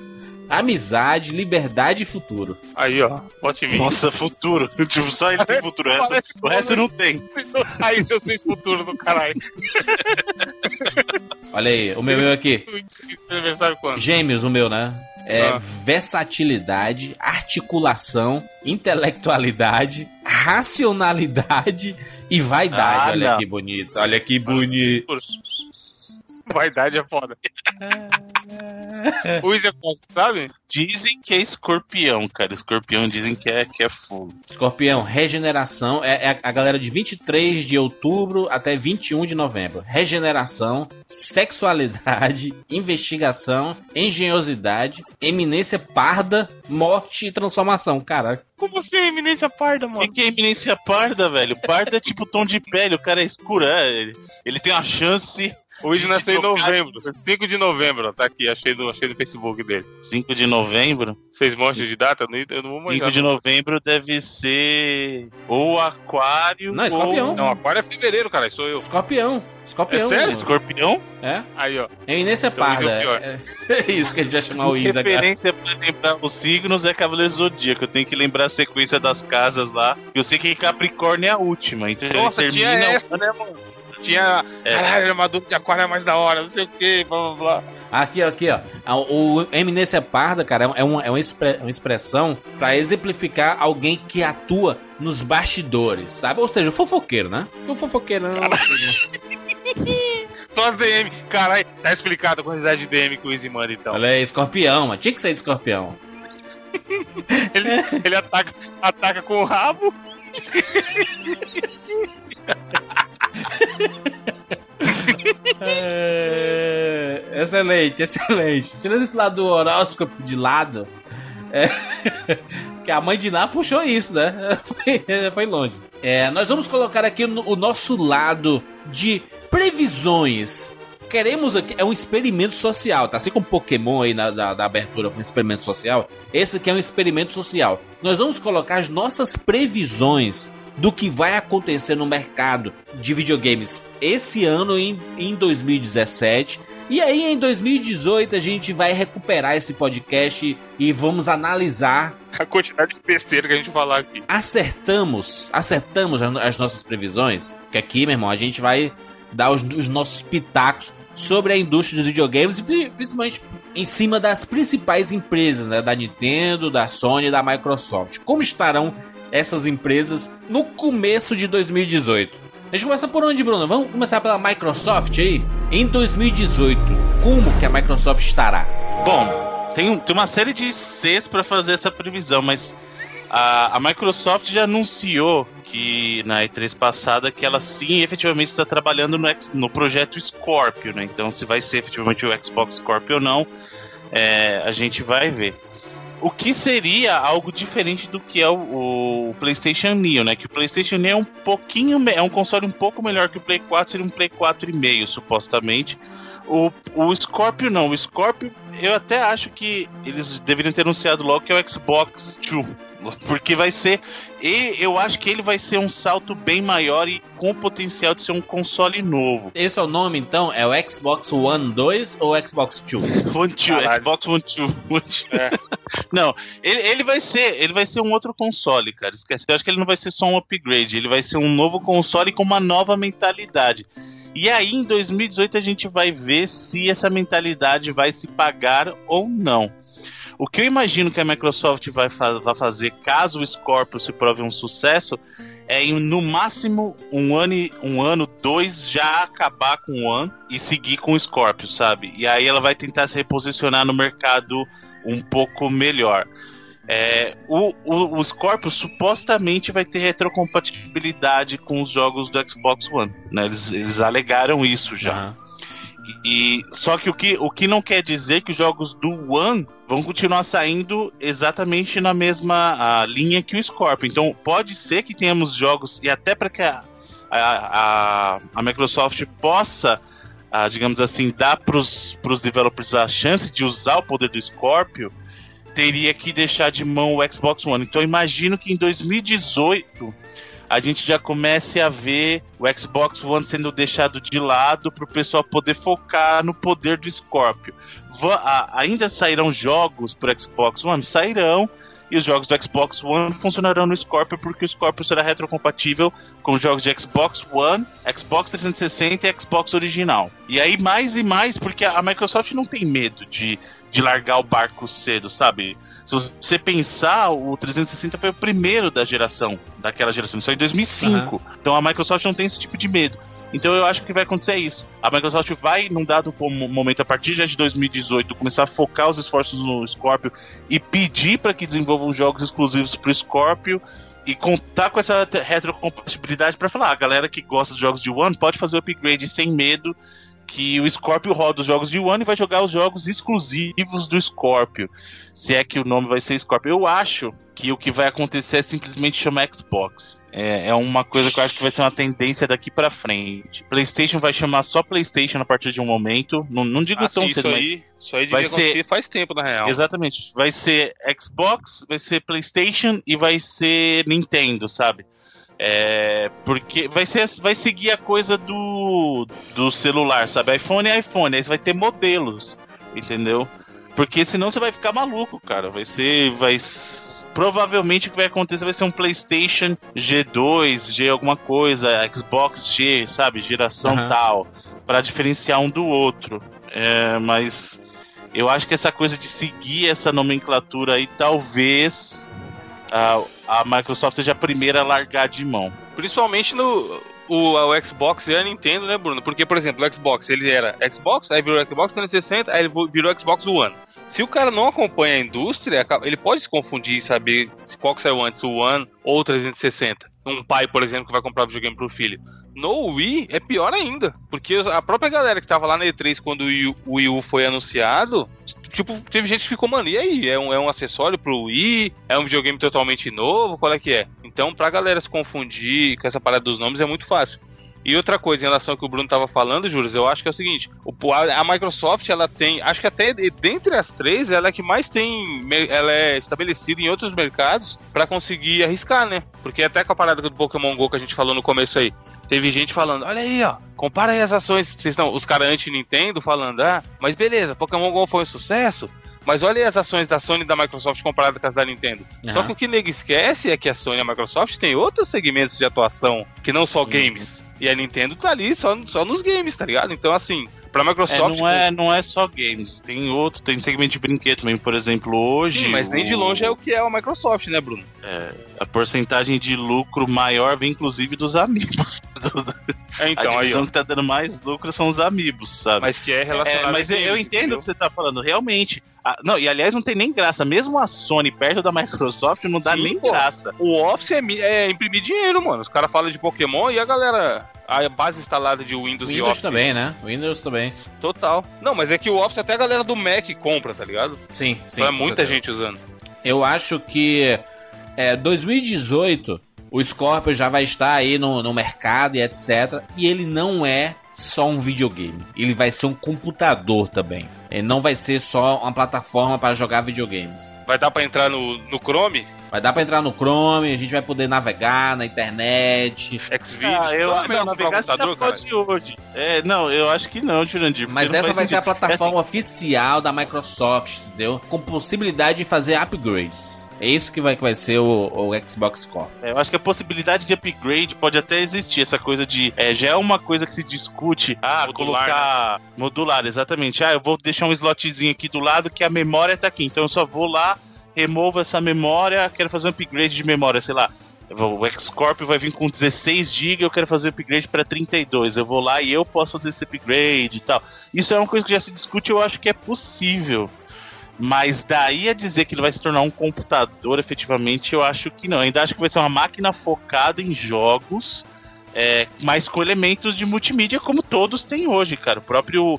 amizade, liberdade e futuro. Aí, ó. Mim. Nossa, futuro. Tipo, só ele tem futuro. O resto, o resto não tem. Aí, seus seis futuros do caralho. Olha aí, o meu, meu aqui. Gêmeos, o meu, né? É Ah. versatilidade, articulação, intelectualidade, racionalidade e vaidade. Ah, olha não. que bonito, olha que bonito. Vaidade é foda. o Isa Costa, sabe? Dizem que é escorpião, cara. Escorpião dizem que é, que é fogo. Escorpião, regeneração. É, é a galera de 23 de outubro até 21 de novembro. Regeneração, sexualidade, investigação, engenhosidade, eminência parda, morte e transformação. Caraca. Como assim, eminência parda, O mano? que, que é eminência parda, velho? Parda é tipo tom de pele, o cara é escuro. É, ele, ele tem uma chance O Luigi nasceu em novembro. 5 de novembro, ó, tá aqui, achei no, achei no Facebook dele. 5 de novembro. Vocês mostram de data? Eu não- Eu não vou 5 manjar. de novembro deve ser ou aquário Não, escorpião. ou Não, aquário é fevereiro, cara, sou eu. Escorpião. Escorpião. É sério? mano. escorpião. É. Aí, ó. Eminência Então, nível parda. pior. É, é isso que a gente vai chamar o Isa, referência pra lembrar os signos é Cavaleiro Zodíaco. Eu tenho que lembrar a sequência das casas lá. Eu sei que Capricórnio é a última. Então Nossa, ele tinha termina essa, né, mano? Tinha. É. Caralho, armadura de aquário é mais da hora, não sei o que, blá blá blá. Aqui, aqui, ó. A- O eminência parda, cara, é uma, é uma, expre- uma expressão pra exemplificar alguém que atua nos bastidores, sabe? Ou seja, o fofoqueiro, né? O fofoqueirão. Só as DM. Caralho, tá explicado a quantidade de DM que o Easy manda, então. Olha aí, escorpião, mano. Tinha que ser de escorpião. Ele, ele ataca, ataca com o rabo. É... Excelente, excelente. Tirando esse lado do horóscopo de lado, é... que a mãe de Ná puxou isso, né? Foi, foi longe. É, nós vamos colocar aqui o, nosso lado de previsões. Queremos aqui, é um experimento social, tá? Assim como Pokémon aí na, da, da abertura foi um experimento social, esse aqui é um experimento social. Nós vamos colocar as nossas previsões do que vai acontecer no mercado de videogames esse ano em, em 2017. E aí em 2018 a gente vai recuperar esse podcast e vamos analisar. A quantidade de besteira que a gente falar aqui. Acertamos, acertamos as as nossas previsões. Que aqui, meu irmão, a gente vai dar os, os nossos pitacos sobre a indústria dos videogames e pri- principalmente em cima das principais empresas, né, da Nintendo, da Sony e da Microsoft. Como estarão essas empresas no começo de 2018? A gente começa por onde, Bruno? Vamos começar pela Microsoft aí? Em 2018, como que a Microsoft estará? Bom, tem, tem uma série de Cs pra fazer essa previsão, mas a, a Microsoft já anunciou que na E3 passada que ela sim efetivamente está trabalhando no, no projeto Scorpio, né? Então se vai ser efetivamente o Xbox Scorpio ou não, é, a gente vai ver. O que seria algo diferente do que é o, o PlayStation Neo, né? Que o PlayStation Neo é um pouquinho, é um console um pouco melhor que o Play 4, seria um Play 4,5 supostamente. O, o Scorpio não, o Scorpio eu até acho que eles deveriam ter anunciado logo que é o Xbox 2, porque vai ser, e eu acho que ele vai ser um salto bem maior e com o potencial de ser um console novo. Esse é o nome então? É o Xbox One 2 ou Xbox 2? One two, Caralho. Xbox One two, One two. É. Não, ele, ele vai ser, ele vai ser um outro console, cara. Esquece, eu acho que ele não vai ser só um upgrade, ele vai ser um novo console com uma nova mentalidade. E aí, em 2018, a gente vai ver se essa mentalidade vai se pagar ou não. O que eu imagino que a Microsoft vai, fa- vai fazer caso o Scorpio se prove um sucesso é em, no máximo um ano, e- um ano, dois, já acabar com o One e seguir com o Scorpio, sabe? E aí ela vai tentar se reposicionar no mercado um pouco melhor. É, o, o, o Scorpio supostamente vai ter retrocompatibilidade com os jogos do Xbox One. Né? Eles, eles alegaram isso já. Aham. E só que o que o que não quer dizer que os jogos do One vão continuar saindo exatamente na mesma linha que o Scorpio. Então pode ser que tenhamos jogos e até para que a, a, a, a Microsoft possa, ah, digamos assim, dar para os developers a chance de usar o poder do Scorpio, teria que deixar de mão o Xbox One. Então imagino que em 2018 a gente já comece a ver o Xbox One sendo deixado de lado para o pessoal poder focar no poder do Scorpio. Ainda sairão jogos para Xbox One? Sairão. E os jogos do Xbox One funcionarão no Scorpio porque o Scorpio será retrocompatível com os jogos de Xbox One, Xbox 360 e Xbox original. E aí mais e mais, porque a Microsoft não tem medo de, de largar o barco cedo, sabe? Se você pensar, o 360 foi o primeiro da geração, daquela geração, só em 2005. Então a Microsoft não tem esse tipo de medo. Então eu acho que vai acontecer isso. A Microsoft vai, num dado momento, a partir já de 2018, começar a focar os esforços no Scorpio e pedir para que desenvolvam jogos exclusivos para o Scorpio e contar com essa retrocompatibilidade para falar, "Ah, a galera que gosta de jogos de One pode fazer o upgrade sem medo que o Scorpio roda os jogos de One e vai jogar os jogos exclusivos do Scorpio. Se é que o nome vai ser Scorpio. Eu acho que o que vai acontecer é simplesmente chamar Xbox. É, é uma coisa que eu acho que vai ser uma tendência daqui para frente. PlayStation vai chamar só PlayStation a partir de um momento. Não, não digo Ah, tão sim, cedo, isso mas aí, isso aí vai ser- faz tempo, na real. Exatamente. Vai ser Xbox, vai ser PlayStation e vai ser Nintendo, sabe? É, porque vai, ser, vai seguir a coisa do, do celular, sabe? iPhone é iPhone, aí você vai ter modelos, entendeu? Porque senão você vai ficar maluco, cara. Vai ser. Vai, provavelmente o que vai acontecer vai ser um PlayStation G2, G alguma coisa, Xbox G, sabe? Geração Aham. tal, para diferenciar um do outro. É, mas eu acho que essa coisa de seguir essa nomenclatura aí, talvez a, a Microsoft seja a primeira a largar de mão. Principalmente no o, o Xbox e a Nintendo, né, Bruno? Porque, por exemplo, o Xbox, ele era Xbox, aí virou Xbox 360, aí ele virou Xbox One. Se o cara não acompanha a indústria, ele pode se confundir e saber qual que saiu antes, o One ou o 360. Um pai, por exemplo, que vai comprar videogame pro filho. No Wii é pior ainda, porque a própria galera que tava lá na E3 quando o Wii U foi anunciado, tipo, teve gente que ficou, mano, e aí? É um, é um acessório pro Wii? É um videogame totalmente novo? Qual é que é? Então, pra galera se confundir com essa parada dos nomes é muito fácil. E outra coisa em relação ao que o Bruno tava falando, Júlio, eu acho que é o seguinte: a, Microsoft, ela tem, acho que até de- dentre as três, ela é que mais tem, ela é estabelecida em outros mercados pra conseguir arriscar, né? Porque até com a parada do Pokémon Go que a gente falou no começo aí, teve gente falando: olha aí, ó, compara aí as ações, vocês estão, os caras anti-Nintendo falando: ah, mas beleza, Pokémon Go foi um sucesso. Mas olha aí as ações da Sony e da Microsoft comparadas com as da Nintendo. Só Aham. que o que nego esquece é que a Sony e a Microsoft tem outros segmentos de atuação que não só games. E a Nintendo tá ali só, só nos games, tá ligado? Então, assim, pra É, Microsoft. não, é, não é só games, tem outro, tem segmento de brinquedo também, por exemplo, hoje. Sim, mas nem de o- longe é o que é a Microsoft, né, Bruno? A porcentagem de lucro maior vem inclusive dos amigos. É, a então, aí, divisão ó. que tá dando mais lucro são os amigos, sabe? Mas que é relacionado É, mas a eu, eu entendo o que você tá falando, realmente. Ah, não, e aliás, não tem nem graça. Mesmo a Sony perto da Microsoft não dá Sim, nem pô. graça. O Office é, é imprimir dinheiro, mano. Os caras falam de Pokémon e a galera. A base instalada de Windows, e Windows Office. também, né? Windows também. Total. Não, mas é que o Office até a galera do Mac compra, tá ligado? Sim, sim. Então é muita certeza. gente usando. Eu acho que é, 2018 o Scorpio já vai estar aí no, no mercado e etc. E ele não é só um videogame. Ele vai ser um computador também. Ele não vai ser só uma plataforma para jogar videogames. Vai dar pra entrar no, no Chrome, Vai dar para entrar no Chrome, a gente vai poder navegar na internet. Xvideos, Ah, eu não, verdade já computador, cara. pode hoje. É, não, eu acho que não, Jurandir. Mas não essa vai faz ser a sentido. É plataforma oficial da Microsoft, entendeu? Com possibilidade de fazer upgrades. É isso que vai, que vai ser o, o Xbox Scorpio. É, eu acho que a possibilidade de upgrade pode até existir. Essa coisa de. É, já é uma coisa que se discute. Ah, Modular, colocar. Modular, exatamente. Ah, eu vou deixar um slotzinho aqui do lado que a memória tá aqui. Então eu só vou lá, removo essa memória, quero fazer um upgrade de memória, sei lá. O X-Corp vai vir com 16 GB, eu quero fazer o upgrade para 32. Eu vou lá e eu posso fazer esse upgrade e tal. Isso é uma coisa que já se discute, eu acho que é possível. Mas daí a dizer que ele vai se tornar um computador, efetivamente, eu acho que não. Ainda acho que vai ser uma máquina focada em jogos, é, mas com elementos de multimídia, como todos têm hoje, cara. O próprio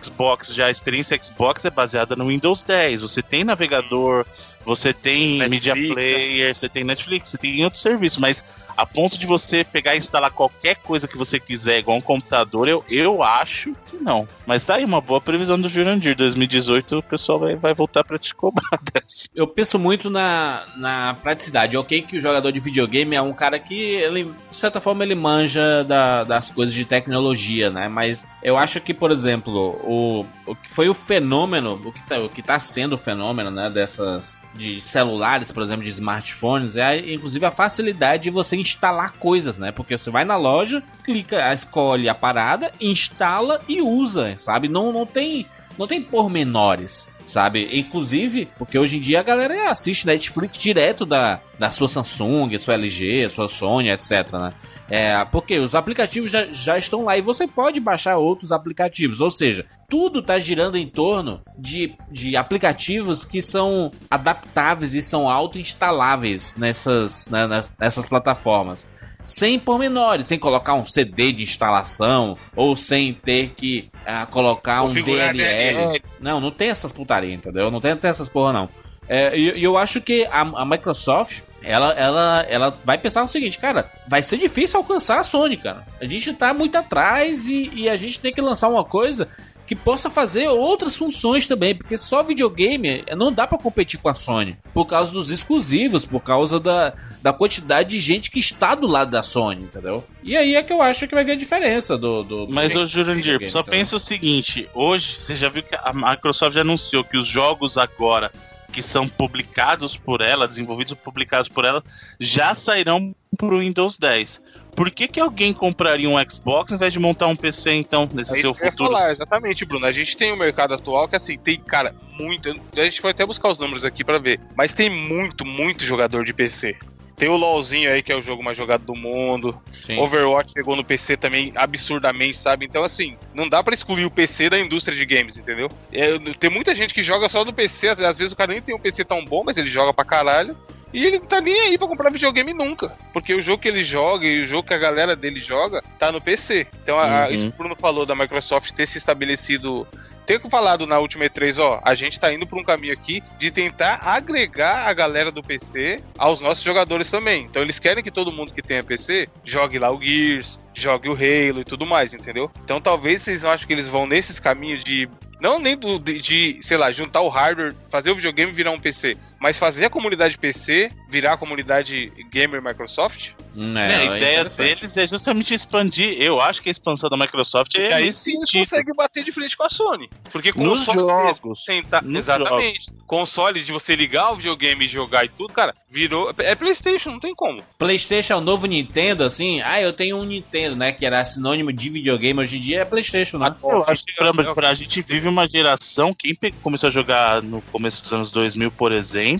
Xbox, já a experiência Xbox é baseada no Windows 10. Você tem navegador, você tem Netflix, Media né? Player, você tem Netflix, você tem outros serviços, mas a ponto de você pegar e instalar qualquer coisa que você quiser, igual um computador, eu, eu acho que não. Mas tá aí uma boa previsão do Jurandir. 2018 o pessoal vai, vai voltar pra te cobrar dessa. Eu penso muito na, na praticidade. Ok que o jogador de videogame é um cara que, ele, de certa forma, ele manja da- das coisas de tecnologia, né? Mas eu acho que, por exemplo, o, o que foi o fenômeno, o que, tá, o que tá sendo o fenômeno, né, dessas de celulares, por exemplo, de smartphones, é inclusive a facilidade de você instalar coisas, né? Porque você vai na loja, clica, escolhe a parada, instala e usa, sabe? Não, não tem não tem pormenores, sabe? Inclusive, porque hoje em dia a galera assiste Netflix direto da, da sua Samsung, sua LG, sua Sony, etc, né? É, porque os aplicativos já, já estão lá e você pode baixar outros aplicativos. Ou seja, tudo está girando em torno de, de aplicativos que são adaptáveis e são auto-instaláveis nessas, né, nessas plataformas. sem pormenores, sem colocar um CD de instalação ou sem ter que uh, colocar um DLL. Não, não tem essas putaria, entendeu? Não tem, tem essas porra não. É, e eu, eu acho que a, a Microsoft ela, ela, ela vai pensar o seguinte, cara, vai ser difícil alcançar a Sony, cara. A gente tá muito atrás e, e a gente tem que lançar uma coisa que possa fazer outras funções também, porque só videogame não dá para competir com a Sony, por causa dos exclusivos, por causa da, da quantidade de gente que está do lado da Sony, entendeu? E aí é que eu acho que vai ver a diferença do. do Mas, ô Jurandir, só entendeu? pensa o seguinte: hoje você já viu que a Microsoft já anunciou que os jogos agora que são publicados por ela, desenvolvidos e publicados por ela, já sairão para o Windows 10. Por que, que alguém compraria um Xbox ao invés de montar um PC, então, nesse é seu futuro? Falar, exatamente, Bruno. A gente tem um mercado atual que, assim, tem, cara, muito. A gente pode até buscar os números aqui para ver. Mas tem muito, muito jogador de PC. Tem o LoLzinho aí, que é o jogo mais jogado do mundo. Sim. Overwatch chegou no PC também absurdamente, sabe? Então, assim, não dá para excluir o PC da indústria de games, entendeu? É, tem muita gente que joga só no PC, às vezes o cara nem tem um PC tão bom, mas ele joga pra caralho. E ele não tá nem aí pra comprar videogame nunca. Porque o jogo que ele joga e o jogo que a galera dele joga tá no PC. Então, a, uhum. isso que o Bruno falou da Microsoft ter se estabelecido ter falado na última E3, ó, a gente tá indo por um caminho aqui de tentar agregar a galera do PC aos nossos jogadores também. Então eles querem que todo mundo que tenha PC jogue lá o Gears, jogue o Halo e tudo mais, entendeu? Então talvez vocês acham que eles vão nesses caminhos de não nem do, de, de, sei lá, juntar o hardware, fazer o videogame virar um PC, mas fazer a comunidade PC virar a comunidade gamer Microsoft? Não, é, a ideia deles é justamente expandir. Eu acho que a expansão da Microsoft é, é aí sim consegue bater de frente com a Sony. Porque com Nos jogos. Tentar, exatamente. Jogos. Consoles de você ligar o videogame e jogar e tudo, cara, virou. É PlayStation, não tem como. PlayStation é o novo Nintendo, assim. Ah, eu tenho um Nintendo, né? Que era sinônimo de videogame. Hoje em dia é PlayStation, né? Eu acho que pra, pra gente vive uma geração. Quem começou a jogar no começo dos anos 2000, por exemplo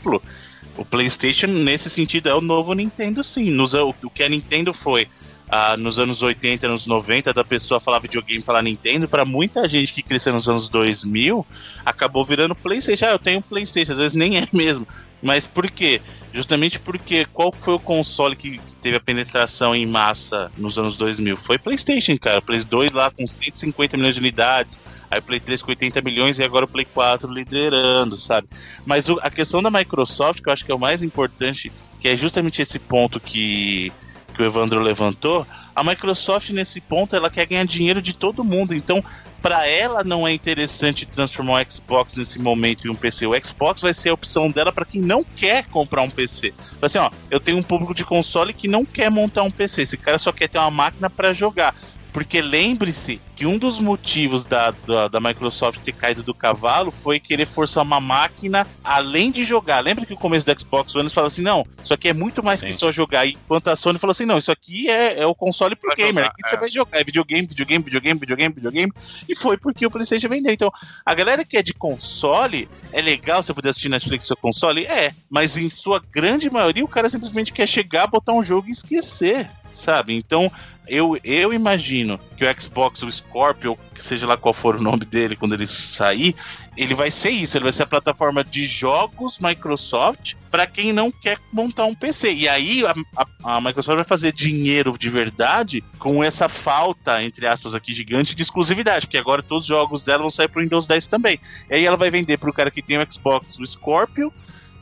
o PlayStation, nesse sentido, é o novo Nintendo, sim. Nos, o, o que a Nintendo foi ah, nos anos 80, anos 90, da pessoa falar videogame falar Nintendo, para muita gente que cresceu nos anos 2000, acabou virando PlayStation. Ah, eu tenho PlayStation, às vezes nem é mesmo. Mas por quê? Justamente porque qual foi o console que teve a penetração em massa nos anos 2000? Foi PlayStation, cara. Play 2 lá com 150 milhões de unidades, aí Play 3 com 80 milhões e agora o Play 4 liderando, sabe? Mas o, a questão da Microsoft, que eu acho que é o mais importante, que é justamente esse ponto que que o Evandro levantou, a Microsoft nesse ponto ela quer ganhar dinheiro de todo mundo. Então, para ela não é interessante transformar o Xbox nesse momento em um PC. O Xbox vai ser a opção dela para quem não quer comprar um PC. Assim, ó, eu tenho um público de console que não quer montar um PC. Esse cara só quer ter uma máquina para jogar. Porque lembre-se que um dos motivos da, da, da, Microsoft ter caído do cavalo foi querer forçar uma máquina além de jogar. Lembra que o começo do Xbox One eles falaram assim: não, isso aqui é muito mais Sim. que só jogar. Enquanto a Sony falou assim: não, isso aqui é, é o console pro vai gamer. Jogar, aqui é. você vai jogar. É videogame, videogame, videogame, videogame, videogame. E foi porque o PlayStation vendeu. Então, a galera que é de console, é legal você poder assistir Netflix no seu console? É. Mas em sua grande maioria, o cara simplesmente quer chegar, botar um jogo e esquecer sabe? Então, eu, eu imagino que o Xbox, o Scorpio, seja lá qual for o nome dele quando ele sair, ele vai ser isso, ele vai ser a plataforma de jogos Microsoft para quem não quer montar um PC. E aí a, a, a, Microsoft vai fazer dinheiro de verdade com essa falta, entre aspas, aqui gigante de exclusividade, porque agora todos os jogos dela vão sair pro Windows 10 também. E aí ela vai vender pro cara que tem o Xbox, o Scorpio,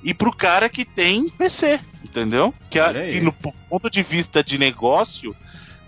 e pro cara que tem PC, entendeu? Que, a, que no ponto de vista de negócio,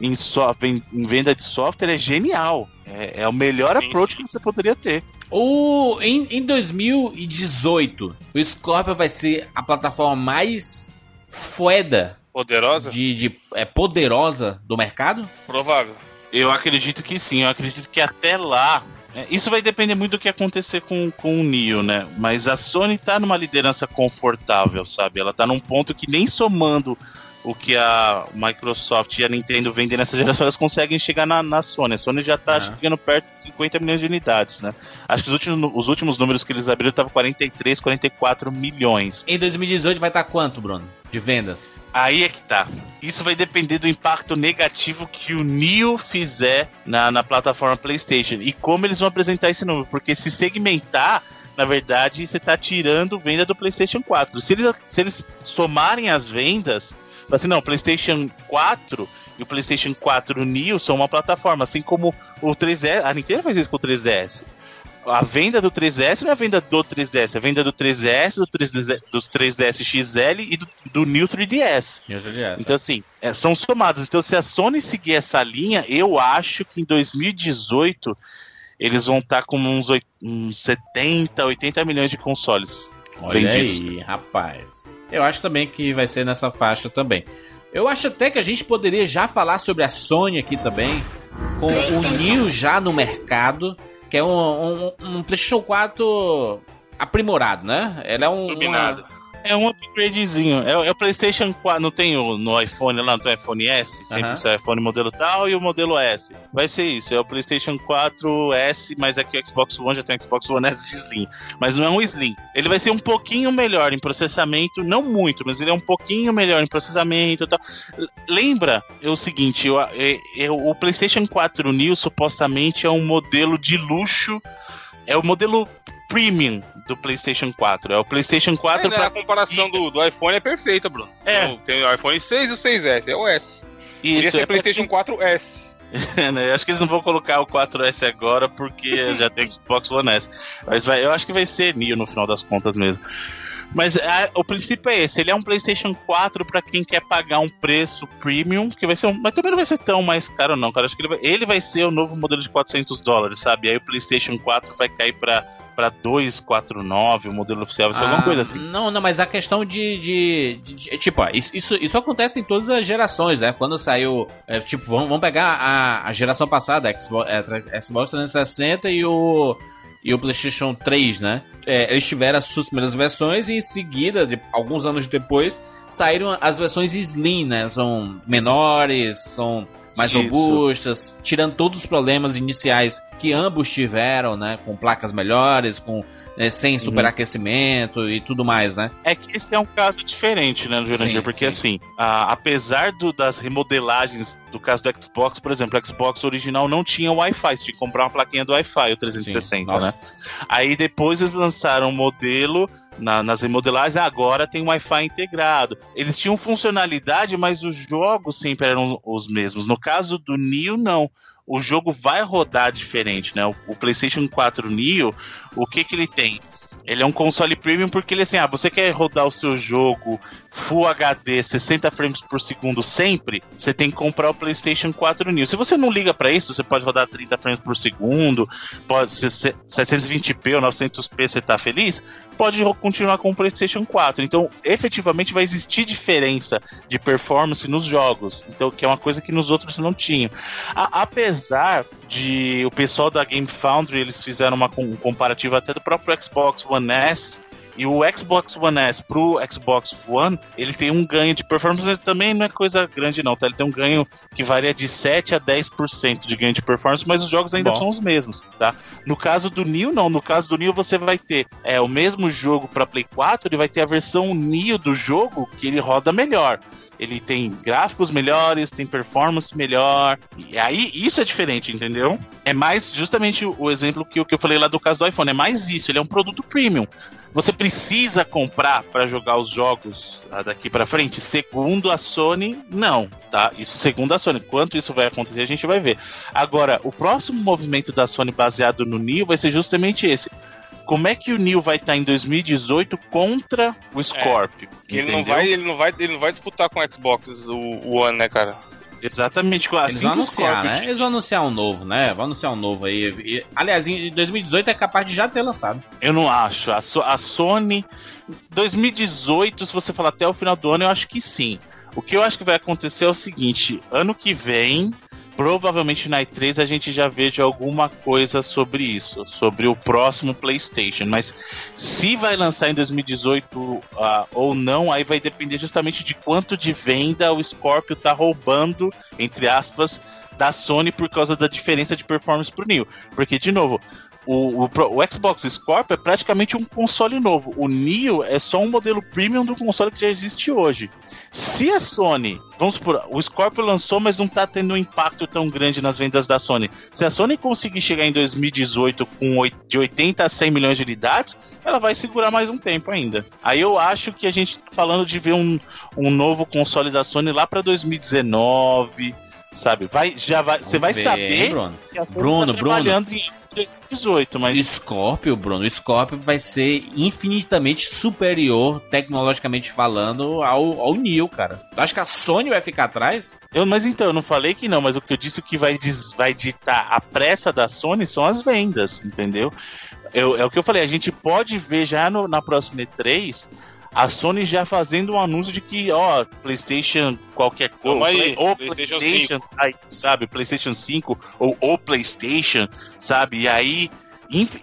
em, so, em, em venda de software é genial. É, é o melhor Sim. approach que você poderia ter. O, em, em 2018, o Scorpio vai ser a plataforma mais foda. Poderosa? De, de, é poderosa do mercado? Provável. Eu acredito que sim. Eu acredito que até lá é, isso vai depender muito do que acontecer com, com o Neo, né? Mas a Sony tá numa liderança confortável, sabe? Ela tá num ponto que nem somando o que a Microsoft e a Nintendo vendem nessa geração, elas conseguem chegar na, na Sony. A Sony já tá uhum. chegando perto de 50 milhões de unidades, né? Acho que os últimos, os últimos números que eles abriram estavam 43, 44 milhões. Em 2018 vai estar tá quanto, Bruno? De vendas? Aí é que tá. Isso vai depender do impacto negativo que o Neo fizer na, na plataforma PlayStation e como eles vão apresentar esse número. Porque se segmentar, na verdade, você está tirando venda do PlayStation 4. Se eles, se eles somarem as vendas, Assim, não, o PlayStation 4 e o PlayStation 4 Neo são uma plataforma, assim como o 3DS. A Nintendo faz isso com o 3DS a venda do 3DS não é a venda do 3DS, é a venda do 3DS, do 3DS, dos 3DS XL e do, do New 3DS. New 3DS. Então, assim, é, são somados. Então, se a Sony seguir essa linha, eu acho que em 2018 eles vão estar tá com uns, uns 70, 80 milhões de consoles. Olha vendidos. aí, rapaz. Eu acho também que vai ser nessa faixa também. Eu acho até que a gente poderia já falar sobre a Sony aqui também, com o New já no mercado que é um, um, um PlayStation 4 aprimorado, né? Ele é um. Turbinado. Uma... É um upgradezinho. É, é, o PlayStation 4. Não tem o, no iPhone lá, não tem o iPhone S, sempre uh -huh. é o iPhone modelo tal e o modelo S. Vai ser isso. É o PlayStation 4 S, mas aqui o Xbox One já tem o Xbox One S Slim. Mas não é um Slim. Ele vai ser um pouquinho melhor em processamento, não muito, mas ele é um pouquinho melhor em processamento e tal. Lembra é o seguinte: eu, eu, o PlayStation 4 New supostamente é um modelo de luxo. É o modelo premium do PlayStation 4. É o PlayStation 4 é, né, pra... A comparação do, do iPhone é perfeita, Bruno. É. Então, tem o iPhone 6 e o 6S, é o S. Isso, Podia ser é PlayStation 4S. né? Acho que eles não vão colocar o 4S agora porque já tem Xbox One S. Mas vai, eu acho que vai ser Neo no final das contas mesmo. Mas a, o princípio é esse, ele é um PlayStation 4 para quem quer pagar um preço premium, que vai ser um, mas também não vai ser tão mais caro não, cara. Acho que ele vai, ele vai ser o novo modelo de 400 dólares, sabe? Aí o PlayStation 4 vai cair para para 249, o modelo oficial vai ser ah, alguma coisa assim. Não, não, mas a questão de, de, de, de tipo, ó, isso, isso, isso, acontece em todas as gerações, né? Quando saiu, é, tipo, vamos, vamos pegar a, a geração passada, Xbox, é, Xbox 360 e o e o PlayStation 3, né? É, eles tiveram as suas primeiras versões e em seguida, de, alguns anos depois, saíram as versões Slim, né? São menores, são mais Isso. robustas, tirando todos os problemas iniciais que ambos tiveram, né? Com placas melhores, com né, sem uhum. superaquecimento uhum. e tudo mais, né? É que esse é um caso diferente, né, Jurandir? Porque sim. assim, a, apesar do, das remodelagens do caso do Xbox, por exemplo, o Xbox original não tinha Wi-Fi, você tinha que comprar uma plaquinha do Wi-Fi, o 360, né? Aí depois eles lançaram um modelo na, nas remodelagens, agora tem Wi-Fi integrado. Eles tinham funcionalidade, mas os jogos sempre eram os mesmos. No caso do Neo, não o jogo vai rodar diferente, né? O, o PlayStation 4 Neo, o que que ele tem? Ele é um console premium porque ele assim, ah, você quer rodar o seu jogo Full HD 60 frames por segundo sempre, você tem que comprar o PlayStation 4 New. Se você não liga para isso, você pode rodar 30 frames por segundo, pode ser 720p ou 900p, você tá feliz? Pode continuar com o PlayStation 4. Então, efetivamente vai existir diferença de performance nos jogos, então que é uma coisa que nos outros não tinham. A, apesar de o pessoal da Game Foundry eles fizeram uma, um comparativo até do próprio Xbox One S e o Xbox One S pro Xbox One, ele tem um ganho de performance, também não é coisa grande não, tá? Ele tem um ganho que varia de 7 a 10% de ganho de performance, mas os jogos ainda Bom. são os mesmos, tá? No caso do Neo, não. No caso do Neo, você vai ter é, o mesmo jogo para Play 4, ele vai ter a versão Neo do jogo que ele roda melhor ele tem gráficos melhores, tem performance melhor. E aí isso é diferente, entendeu? É mais justamente o exemplo que, que eu falei lá do caso do iPhone. É mais isso, ele é um produto premium. Você precisa comprar para jogar os jogos daqui para frente? Segundo a Sony, não, tá? Isso segundo a Sony. Quanto isso vai acontecer, a gente vai ver. Agora, o próximo movimento da Sony baseado no Neo vai ser justamente esse como é que o Neil vai estar em 2018 contra o Scorpio? É, ele não vai, ele não vai, ele não vai disputar com o Xbox o, o One, né, cara? Exatamente, assim Eles vão anunciar, né? Eles vão anunciar um novo, né? Vão anunciar um novo aí. E, aliás, em 2018 é capaz de já ter lançado. Eu não acho. A, so a Sony. 2018, se você falar até o final do ano, eu acho que sim. O que eu acho que vai acontecer é o seguinte: ano que vem provavelmente na E3 a gente já veja alguma coisa sobre isso, sobre o próximo PlayStation. Mas se vai lançar em 2018 uh, ou não, aí vai depender justamente de quanto de venda o Scorpio tá roubando, entre aspas, da Sony por causa da diferença de performance pro Neo. Porque, de novo, o, o, o, Xbox Scorpio é praticamente um console novo. O Neo é só um modelo premium do console que já existe hoje. Se a Sony, vamos por, o Scorpio lançou, mas não está tendo um impacto tão grande nas vendas da Sony. Se a Sony conseguir chegar em 2018 com de 80 a 100 milhões de unidades, ela vai segurar mais um tempo ainda. Aí eu acho que a gente tá falando de ver um, um novo console da Sony lá para 2019 sabe? Vai, já vai, você vai ver, saber. Bruno, Bruno, tá Bruno. Em 2018, mas. Scorpio, Bruno, o Scorpio vai ser infinitamente superior, tecnologicamente falando, ao, ao Neo, cara. Tu acha que a Sony vai ficar atrás? Eu, mas então, eu não falei que não, mas o que eu disse que vai, vai ditar a pressa da Sony são as vendas, entendeu? Eu, é o que eu falei, a gente pode ver já no, na próxima E3 a Sony já fazendo um anúncio de que, ó, PlayStation qualquer coisa, aí, ou PlayStation, PlayStation aí, sabe, PlayStation 5 ou o PlayStation, sabe? E aí,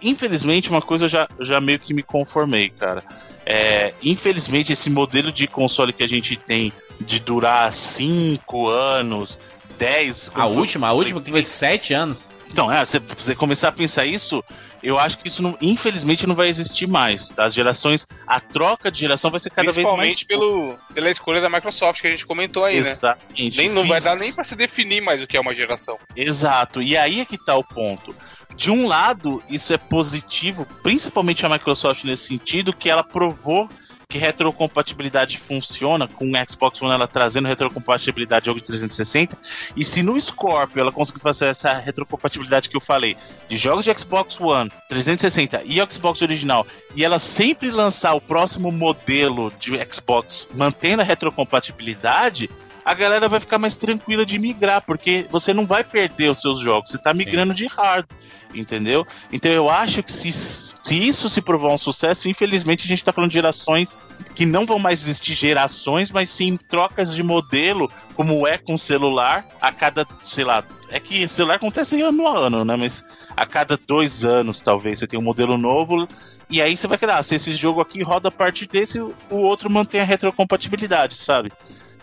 infelizmente, uma coisa eu já, já meio que me conformei, cara. É, infelizmente, esse modelo de console que a gente tem de durar 5 anos, 10. A última, a última que teve 7 anos. Então, é, você começar a pensar isso, eu acho que isso, não, infelizmente, não vai existir mais. Tá? As gerações, a troca de geração vai ser cada vez mais. Principalmente pela escolha da Microsoft que a gente comentou aí, né? Exatamente. né? Nem, não vai dar nem para se definir mais o que é uma geração. Exato. E aí é que tá o ponto. De um lado, isso é positivo, principalmente a Microsoft nesse sentido, que ela provou que retrocompatibilidade funciona com o Xbox One ela trazendo retrocompatibilidade de jogo de 360 e se no Scorpio ela conseguir fazer essa retrocompatibilidade que eu falei de jogos de Xbox One 360 e Xbox original e ela sempre lançar o próximo modelo de Xbox mantendo a retrocompatibilidade a galera vai ficar mais tranquila de migrar, porque você não vai perder os seus jogos, você está migrando Sim. de hardware, entendeu? Então eu acho que se, se isso se provar um sucesso, infelizmente a gente está falando de gerações que não vão mais existir gerações, mas sim trocas de modelo, como é com celular, a cada, sei lá, é que celular acontece ano a ano, né? Mas a cada dois anos, talvez, você tem um modelo novo. E aí você vai criar, se esse jogo aqui roda a partir desse, o outro mantém a retrocompatibilidade, sabe?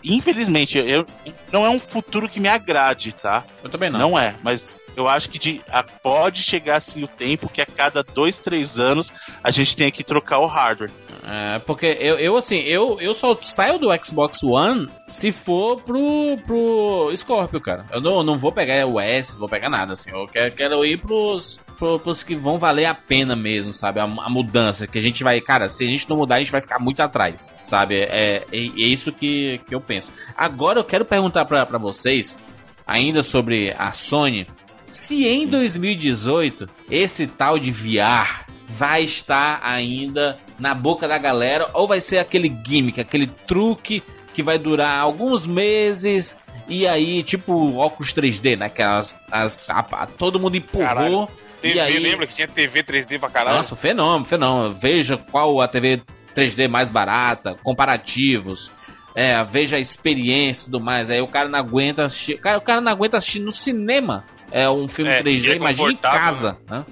Infelizmente, eu, não é um futuro que me agrade, tá? Eu também não. Não é, mas eu acho que de, a, pode chegar assim o tempo que a cada dois, três anos a gente tem que trocar o hardware. É, porque eu, eu assim, eu, eu só saio do Xbox One se for pro, pro Scorpio, cara. Eu não, não vou pegar o S, não vou pegar nada, assim. Eu quero, quero ir pros, pros que vão valer a pena mesmo, sabe? A, a, mudança. Que a gente vai, cara, se a gente não mudar, a gente vai ficar muito atrás, sabe? É, é, é isso que, que eu penso. Agora eu quero perguntar pra, pra vocês, ainda sobre a Sony, se em 2018 esse tal de VR vai estar ainda na boca da galera ou vai ser aquele gimmick, aquele truque que vai durar alguns meses e aí, tipo óculos 3D, né? Que as, as, a, a, todo mundo empurrou. Caralho. TV, e aí... lembra que tinha TV 3D pra caralho? Nossa, fenômeno, fenômeno. Veja qual a TV 3D mais barata, comparativos. É, veja a experiência e tudo mais. Aí o cara não aguenta assistir. Cara, o cara não aguenta assistir no cinema é um filme é, 3D, é imagina em casa. Né?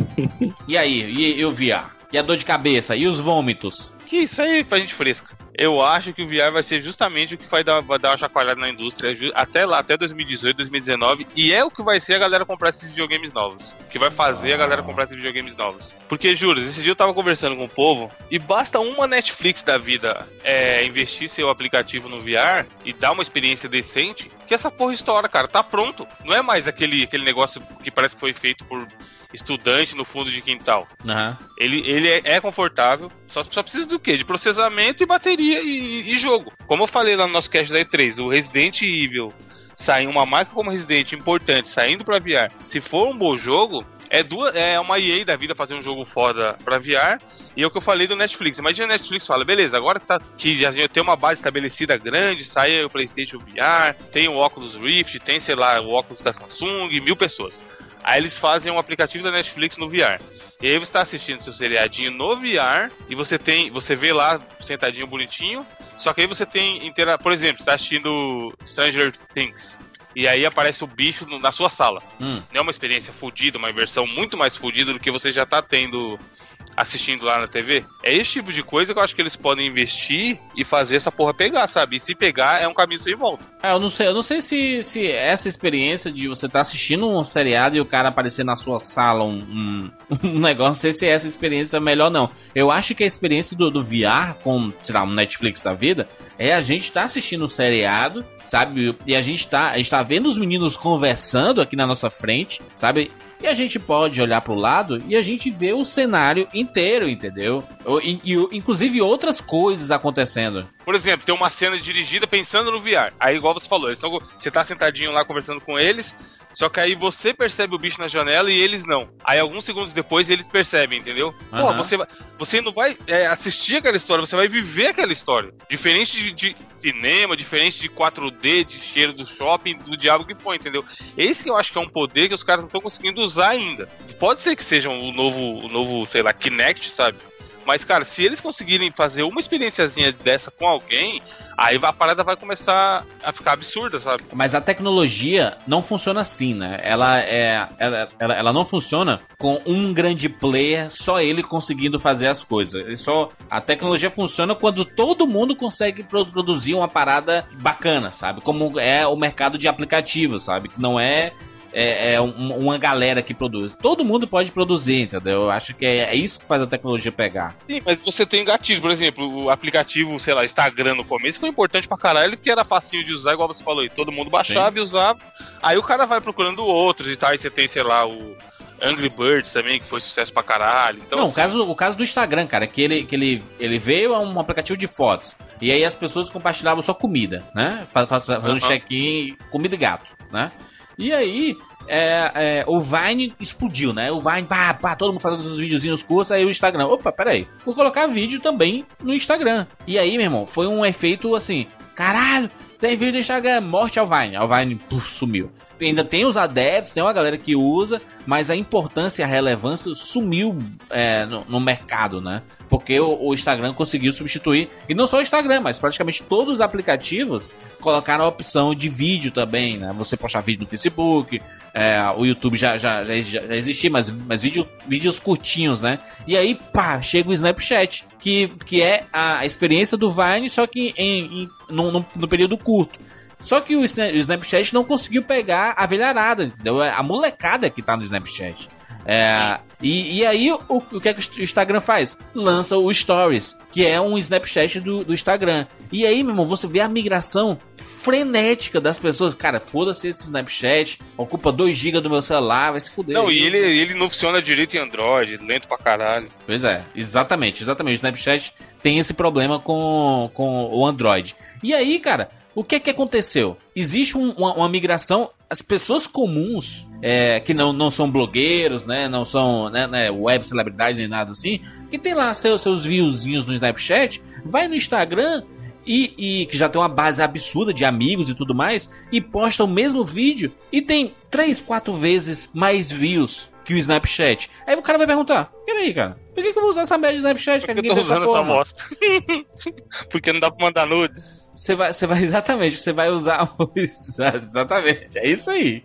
e aí, e, e o VR? E a dor de cabeça? E os vômitos? Que isso aí pra gente fresca. Eu acho que o VR vai ser justamente o que vai dar, vai dar uma chacoalhada na indústria até lá, até 2018, 2019. E é o que vai ser a galera comprar esses videogames novos. Que vai fazer a galera comprar esses videogames novos. Porque, juro, esse dia eu tava conversando com o povo e basta uma Netflix da vida é, investir seu aplicativo no VR e dar uma experiência decente que essa porra estoura, cara. Tá pronto. Não é mais aquele, aquele negócio que parece que foi feito por estudante no fundo de quintal. Uhum. Ele, ele é, é, confortável, só, só precisa do quê? De processamento e bateria e, e, jogo. Como eu falei lá no nosso cast da E3, o Resident Evil sair uma marca como Resident importante, saindo para VR, se for um bom jogo, é, duas, é uma EA da vida fazer um jogo foda pra VR. E é o que eu falei do Netflix. Imagina a Netflix fala, beleza, agora que, tá, que já tem uma base estabelecida grande, sai o PlayStation VR, tem o óculos Rift, tem, sei lá, o óculos da Samsung, mil pessoas. Aí eles fazem um aplicativo da Netflix no VR. E aí você está assistindo seu seriadinho no VR e você tem, você vê lá sentadinho bonitinho. Só que aí você tem inteira, por exemplo, está assistindo Stranger Things. E aí aparece o bicho na sua sala. Hum. Não é uma experiência fodida, uma versão muito mais fodida do que você já está tendo assistindo lá na TV. É esse tipo de coisa que eu acho que eles podem investir e fazer essa porra pegar, sabe? E se pegar, é um caminho sem volta. É, eu não sei, eu não sei se, se essa experiência de você estar tá assistindo um seriado e o cara aparecer na sua sala um, um, um, negócio, não sei se essa experiência é melhor não. Eu acho que a experiência do, do VR com, sei lá, um Netflix da vida é a gente tá assistindo um seriado, sabe? E a gente tá, a gente tá vendo os meninos conversando aqui na nossa frente, sabe? E a gente pode olhar pro lado e a gente vê o cenário inteiro, entendeu? E, e, inclusive outras coisas acontecendo. Por exemplo, tem uma cena dirigida pensando no VR. Aí, igual você falou, então, você tá sentadinho lá conversando com eles, só que aí você percebe o bicho na janela e eles não. Aí alguns segundos depois eles percebem, entendeu? Uhum. Pô, você, você não vai é, assistir aquela história, você vai viver aquela história. Diferente de, de, cinema, diferente de 4D, de cheiro do shopping, do diabo que foi, entendeu? Esse que eu acho que é um poder que os caras não estão conseguindo usar ainda. Pode ser que seja o novo, o novo, sei lá, Kinect, sabe? Mas, cara, se eles conseguirem fazer uma experiênciazinha dessa com alguém, aí a parada vai começar a ficar absurda, sabe? Mas a tecnologia não funciona assim, né? Ela é. Ela, ela, ela não funciona com um grande player, só ele conseguindo fazer as coisas. Só, a tecnologia funciona quando todo mundo consegue produzir uma parada bacana, sabe? Como é o mercado de aplicativos, sabe? Que não é é, é um, uma galera que produz. Todo mundo pode produzir, entendeu? Eu acho que é, é, isso que faz a tecnologia pegar. Sim, mas você tem gatilhos, por exemplo, o aplicativo, sei lá, Instagram no começo foi importante pra caralho, porque era facinho de usar, igual você falou aí. Todo mundo baixava Sim. e usava. Aí o cara vai procurando outros e tal. Aí você tem, sei lá, o. Angry Birds também, que foi sucesso pra caralho. Então, Não, assim... o, caso, o caso do Instagram, cara, que ele, que ele, ele veio a um aplicativo de fotos. E aí as pessoas compartilhavam só comida, né? Fazendo uhum. check-in, comida e gato, né? E aí, é, é, o Vine explodiu, né? O Vine, pá, pá, todo mundo fazendo seus videozinhos curtos, aí o Instagram, opa, peraí, vou colocar vídeo também no Instagram. E aí, meu irmão, foi um efeito assim, caralho, tem vídeo no Instagram, morte ao Vine. Ao Vine, puf, sumiu. Ainda tem os adeptos, tem uma galera que usa, mas a importância e a relevância sumiu é, no, no, mercado, né? Porque o, o Instagram conseguiu substituir, e não só o Instagram, mas praticamente todos os aplicativos colocaram a opção de vídeo também, né? Você postar vídeo no Facebook, é, o YouTube já, já, já, já existia, mas, mas vídeo, vídeos curtinhos, né? E aí, pá, chega o Snapchat, que, que é a experiência do Vine, só que em, em, no, período curto. Só que o Snapchat não conseguiu pegar a velharada, entendeu? É a molecada que tá no Snapchat. É, e, e aí, o, o que é que o Instagram faz? Lança o Stories, que é um Snapchat do, do Instagram. E aí, meu irmão, você vê a migração frenética das pessoas. Cara, foda-se esse Snapchat, ocupa 2GB do meu celular, vai se fuder. Não, e ele, ele não funciona direito em Android, lento pra caralho. Pois é, exatamente, exatamente. O Snapchat tem esse problema com, com o Android. E aí, cara, o que é que aconteceu? Existe um, uma, uma, migração. As pessoas comuns, é, que não, não são blogueiros, né? Não são né, né, web celebridade nem nada assim, que tem lá seus, seus viewzinhos no Snapchat, vai no Instagram e, e, que já tem uma base absurda de amigos e tudo mais, e posta o mesmo vídeo e tem 3, 4 vezes mais views que o Snapchat. Aí o cara vai perguntar: peraí, cara, por que, que eu vou usar essa média de Snapchat? Porque eu tô usando essa, bosta. Porque não dá pra mandar nudes. Você vai, você vai exatamente, você vai usar exatamente, é isso aí.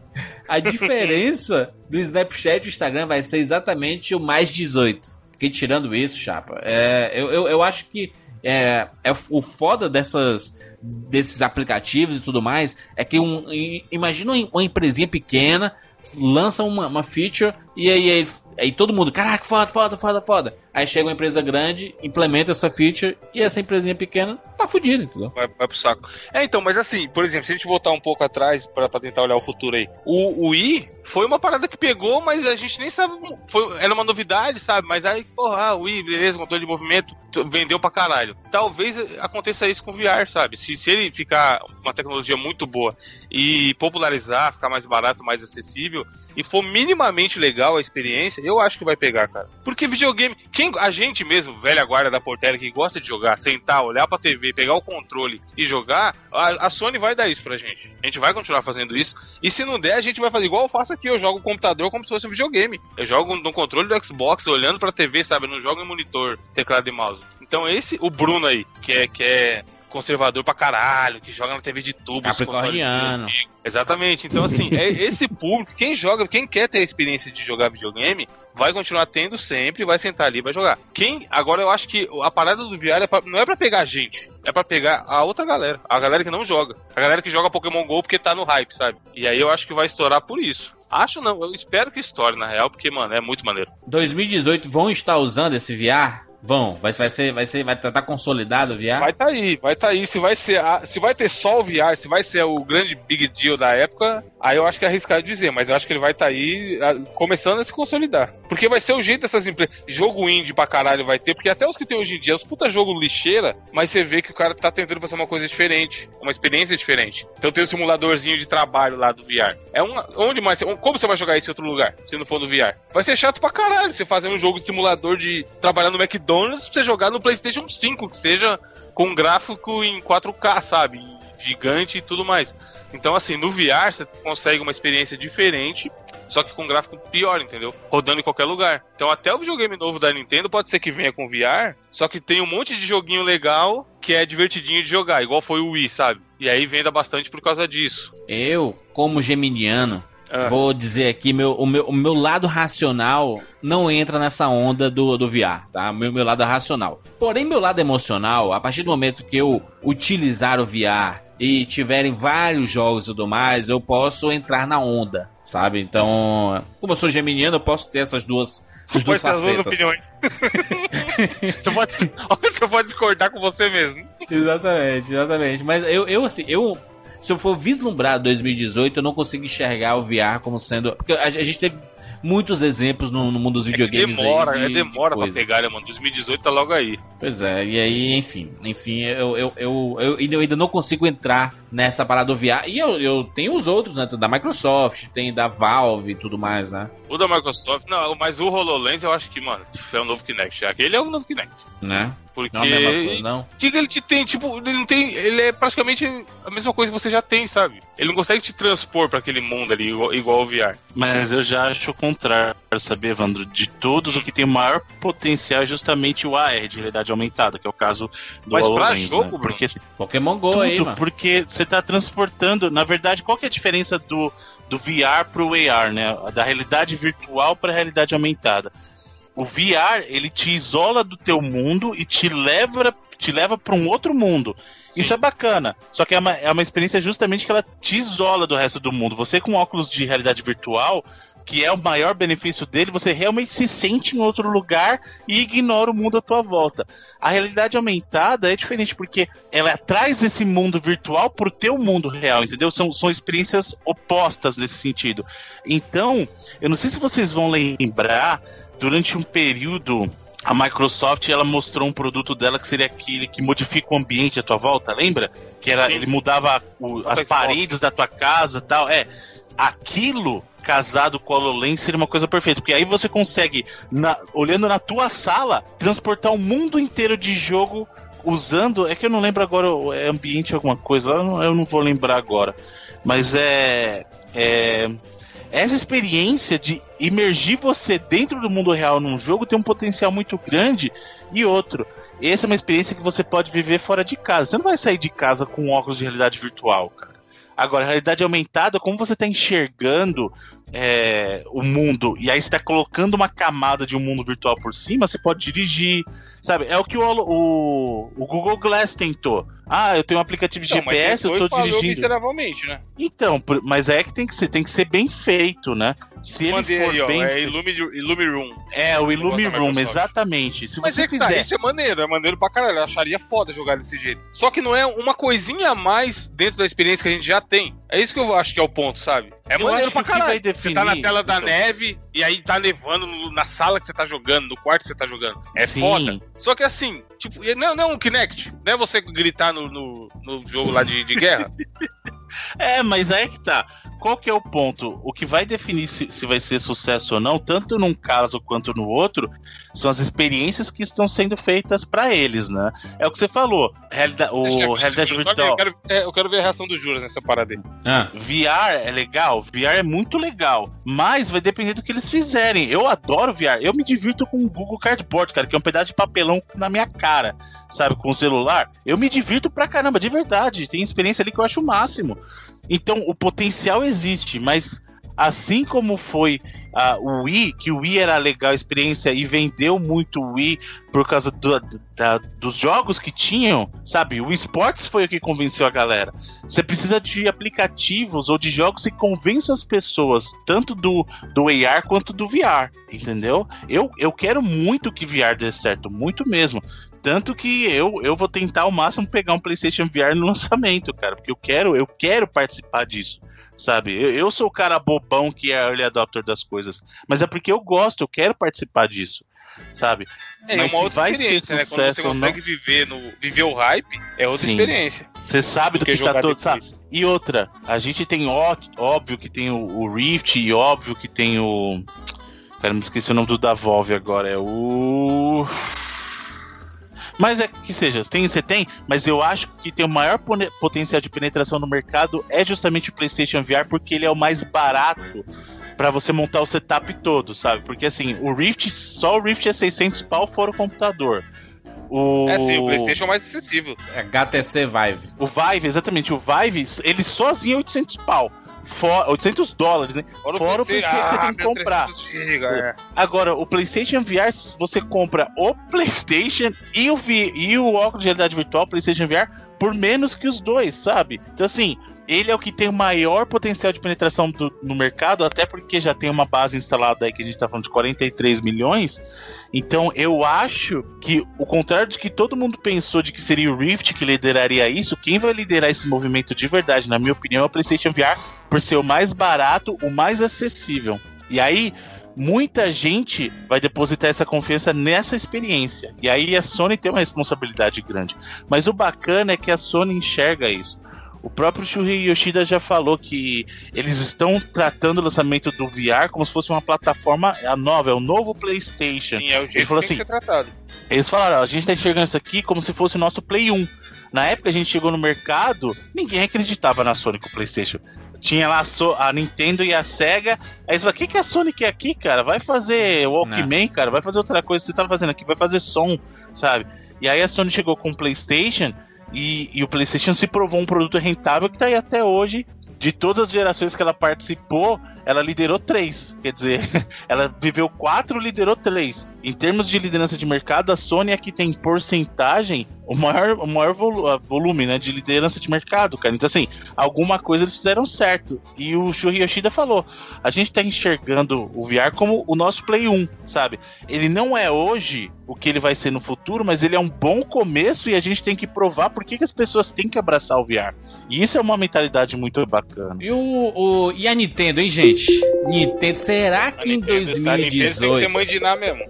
A diferença do Snapchat e o Instagram vai ser exatamente o mais 18. Porque tirando isso, chapa, é, eu, eu, eu acho que é, é o foda dessas desses aplicativos e tudo mais é que um imagina uma empresinha pequena lança uma, uma feature e aí, aí Aí todo mundo, caraca, foda, foda, foda, foda. Aí chega uma empresa grande, implementa essa feature e essa empresinha pequena tá fudida, entendeu? Vai, vai pro saco. É, então, mas assim, por exemplo, se a gente voltar um pouco atrás pra, pra tentar olhar o futuro aí, o, o i foi uma parada que pegou, mas a gente nem sabe. Foi, era uma novidade, sabe? Mas aí, porra, ah, o i, beleza, controle de movimento, vendeu pra caralho. Talvez aconteça isso com o VR, sabe? Se, se ele ficar uma tecnologia muito boa e popularizar, ficar mais barato, mais acessível, e for minimamente legal a experiência, eu acho que vai pegar, cara. Porque videogame, quem a gente mesmo, velha guarda da Portela que gosta de jogar, sentar, olhar pra TV, pegar o controle e jogar, a, a, Sony vai dar isso pra gente. A gente vai continuar fazendo isso. E se não der, a gente vai fazer igual eu faço aqui, eu jogo o computador como se fosse um videogame. Eu jogo no controle do Xbox, olhando pra TV, sabe? Eu não jogo em monitor, teclado e mouse. Então esse, o Bruno aí, que é, que é conservador pra caralho, que joga na TV de tubo. Capricorniano. Exatamente. Então, assim, é esse público, quem joga, quem quer ter a experiência de jogar videogame, vai continuar tendo sempre, vai sentar ali e vai jogar. Quem, agora eu acho que a parada do VR é pra, não é pra pegar gente, é pra pegar a outra galera, a galera que não joga, a galera que joga Pokémon GO porque tá no hype, sabe? E aí eu acho que vai estourar por isso. Acho não, eu espero que estoure na real, porque, mano, é muito maneiro. 2018 vão estar usando esse VR? Vão, vai, vai ser, vai ser, vai estar tá consolidado o VR? Vai tá aí, vai tá aí. Se vai ser, a, se vai ter só o VR, se vai ser o grande big deal da época, aí eu acho que é arriscado dizer, mas eu acho que ele vai tá aí a, começando a se consolidar. Porque vai ser o jeito dessas empresas. Jogo indie pra caralho vai ter, porque até os que tem hoje em dia, os puta jogo lixeira, mas você vê que o cara tá tentando fazer uma coisa diferente, uma experiência diferente. Então tem o simuladorzinho de trabalho lá do VR. É um, onde mais, como você vai jogar isso em outro lugar, se não for no VR? Vai ser chato pra caralho você fazer um jogo de simulador de trabalhar no McDonald's McDonald's pra você jogar no PlayStation 5, que seja com gráfico em 4K, sabe? Gigante e tudo mais. Então, assim, no VR você consegue uma experiência diferente, só que com gráfico pior, entendeu? Rodando em qualquer lugar. Então, até o videogame novo da Nintendo pode ser que venha com VR, só que tem um monte de joguinho legal que é divertidinho de jogar, igual foi o Wii, sabe? E aí venda bastante por causa disso. Eu, como geminiano, ah. Vou dizer aqui, meu, o, meu, o meu lado racional não entra nessa onda do, do VR, tá? Meu, meu lado racional. Porém, meu lado emocional, a partir do momento que eu utilizar o VR e tiverem vários jogos e tudo mais, eu posso entrar na onda, sabe? Então, como eu sou geminiano, eu posso ter essas duas, essas duas facetas. Duas opiniões. você, pode, você pode discordar com você mesmo. Exatamente, exatamente. Mas eu, eu assim, eu se eu for vislumbrar 2018, eu não consigo enxergar o VR como sendo. Porque a, gente teve muitos exemplos no, no mundo dos videogames. É demora, aí de, é demora de pra pegar, né, mano? 2018 tá logo aí. Pois é, e aí, enfim, enfim, eu, eu, eu, eu, eu ainda não consigo entrar nessa parada do VR. E eu, eu tenho os outros, né? Da Microsoft, tem da Valve e tudo mais, né? O da Microsoft, não, mas o HoloLens eu acho que, mano, é o novo Kinect. Aquele é o novo Kinect. Né? Porque. Não, é coisa, não. que ele te tem, tipo, ele não tem. Ele é praticamente a mesma coisa que você já tem, sabe? Ele não consegue te transpor para aquele mundo ali, igual, igual o VR. Mas eu já acho o contrário, saber, Evandro? De todos, o que tem maior potencial é justamente o AR de realidade aumentada, que é o caso do Mas HoloLens, pra jogo, né? Porque Pokémon Go tudo, aí, mano. Porque você tá transportando. Na verdade, qual que é a diferença do, do VR pro AR, né? Da realidade virtual para realidade aumentada o VR ele te isola do teu mundo e te leva te leva para um outro mundo. Isso é bacana. Só que é uma, é uma experiência justamente que ela te isola do resto do mundo. Você com óculos de realidade virtual, que é o maior benefício dele, você realmente se sente em outro lugar e ignora o mundo à tua volta. A realidade aumentada é diferente, porque ela traz esse mundo virtual pro teu mundo real, entendeu? São, são experiências opostas nesse sentido. Então, eu não sei se vocês vão lembrar durante um período a Microsoft ela mostrou um produto dela que seria aquele que modifica o ambiente à tua volta, lembra? Que era ele mudava o, as paredes da tua casa, tal. É, aquilo casado com a HoloLens seria uma coisa perfeita, porque aí você consegue, na, olhando na tua sala, transportar o mundo inteiro de jogo usando. É que eu não lembro agora, é ambiente alguma coisa, eu não, eu não vou lembrar agora. Mas é. É essa experiência de imergir você dentro do mundo real num jogo tem um potencial muito grande. E outro, essa é uma experiência que você pode viver fora de casa. Você não vai sair de casa com óculos de realidade virtual, cara. Agora, realidade aumentada, como você está enxergando é, o mundo e aí está colocando uma camada de um mundo virtual por cima, você pode dirigir, sabe? É o que o, o, o Google Glass tentou. Ah, eu tenho um aplicativo de então, GPS, eu estou dirigindo. miseravelmente, né? Então, mas é que tem que ser, tem que ser bem feito, né? Se ele for aí, ó, bem é Illumi, Room. É, o Illumi Room, exatamente. Se mas você é que tá, fizer... tá, isso é maneiro, é maneiro pra caralho. Eu acharia foda jogar desse jeito. Só que não é uma coisinha a mais dentro da experiência que a gente já tem. É isso que eu acho que é o ponto, sabe? É eu maneiro pra caralho. Definir, você tá na tela da então... neve e aí tá nevando na sala que você tá jogando, no quarto que você tá jogando. É Sim. foda. Só que assim, tipo, não, não é um Kinect. Não é você gritar no, no, no jogo lá de, de guerra. é, mas aí que tá. qual que é o ponto? O que vai definir se, se vai ser sucesso ou não, tanto num caso quanto no outro, são as experiências que estão sendo feitas para eles, né? É o que você falou. Realida o realidade virtual. Eu quero, é, eu quero, ver a reação do Juras nessa parada aí. Ah. VR é legal, VR é muito legal, mas vai depender do que eles fizerem. Eu adoro VR, eu me divirto com o Google Cardboard, cara, que é um pedaço de papelão na minha cara, sabe, com o celular. Eu me divirto pra caramba, de verdade. Tem experiência ali que eu acho o máximo. Então, o potencial existe, mas assim como foi uh, o Wii, que o Wii era legal a experiência e vendeu muito o Wii por causa do, da, dos jogos que tinham, sabe? O esportes foi o que convenceu a galera. Você precisa de aplicativos ou de jogos que convençam as pessoas, tanto do, do AR quanto do VR, entendeu? Eu, eu quero muito que VR dê certo, muito mesmo. Tanto que eu, eu vou tentar ao máximo pegar um PlayStation VR no lançamento, cara, porque eu quero, eu quero participar disso, sabe? Eu, eu sou o cara bobão que é early adopter das coisas, mas é porque eu gosto, eu quero participar disso, sabe? É mas uma outra vai experiência, ser né? Quando você consegue não... viver, no, viver o hype, é outra Sim. experiência. Você sabe do que, que tá todo, sabe? E outra, a gente tem ó, óbvio que tem o, o Rift e óbvio que tem o Cara, me esqueci o nome do da Valve agora, é o mas é que seja, tem, você tem, mas eu acho que tem o maior potencial de penetração no mercado é justamente o PlayStation VR, porque ele é o mais barato para você montar o setup todo, sabe? Porque assim, o Rift, só o Rift é 600 pau fora o computador. O... É sim, o PlayStation é mais acessível. É HTC Vive. O Vive, exatamente. O Vive, ele sozinho é 800 pau. For, 800 dólares, né? Fora, Fora o PC, que você tem que ah, comprar. é. Agora, o PlayStation VR, você compra o PlayStation e o, v, e o óculos de realidade virtual, PlayStation VR, por menos que os dois, sabe? Então, assim, ele é o que tem o maior potencial de penetração do, no mercado, até porque já tem uma base instalada aí que a gente tá falando de 43 milhões. Então eu acho que, o contrário de que todo mundo pensou de que seria o Rift que lideraria isso, quem vai liderar esse movimento de verdade, na minha opinião, é o PlayStation VR, por ser o mais barato, o mais acessível. E aí, muita gente vai depositar essa confiança nessa experiência. E aí a Sony tem uma responsabilidade grande. Mas o bacana é que a Sony enxerga isso. O próprio Shuhei Yoshida já falou que eles estão tratando o lançamento do VR como se fosse uma plataforma nova, é o novo PlayStation. Sim, é o jeito Ele falou que assim, ser tratado. Eles falaram, a gente está enxergando isso aqui como se fosse o nosso Play 1. Na época a gente chegou no mercado, ninguém acreditava na Sony com o PlayStation. Tinha lá a, Nintendo e a Sega. Aí você fala, o que, que a Sony quer aqui, cara? Vai fazer Walkman, cara? Vai fazer outra coisa que você tá fazendo aqui, vai fazer som, sabe? E aí a Sony chegou com o PlayStation e, e, o PlayStation se provou um produto rentável que está aí até hoje. De todas as gerações que ela participou, ela liderou três. Quer dizer, ela viveu quatro, liderou três. Em termos de liderança de mercado, a Sony é que tem porcentagem o maior, o maior volume né, de liderança de mercado, cara. Então, assim, alguma coisa eles fizeram certo. E o Shuhei Yoshida falou: a gente tá enxergando o VR como o nosso Play 1, sabe? Ele não é hoje o que ele vai ser no futuro, mas ele é um bom começo e a gente tem que provar por que, que as pessoas têm que abraçar o VR. E isso é uma mentalidade muito bacana. E, o, o e a Nintendo, hein, gente? Nintendo, será que em 2018. A Nintendo tem que ser mãe de Ná mesmo.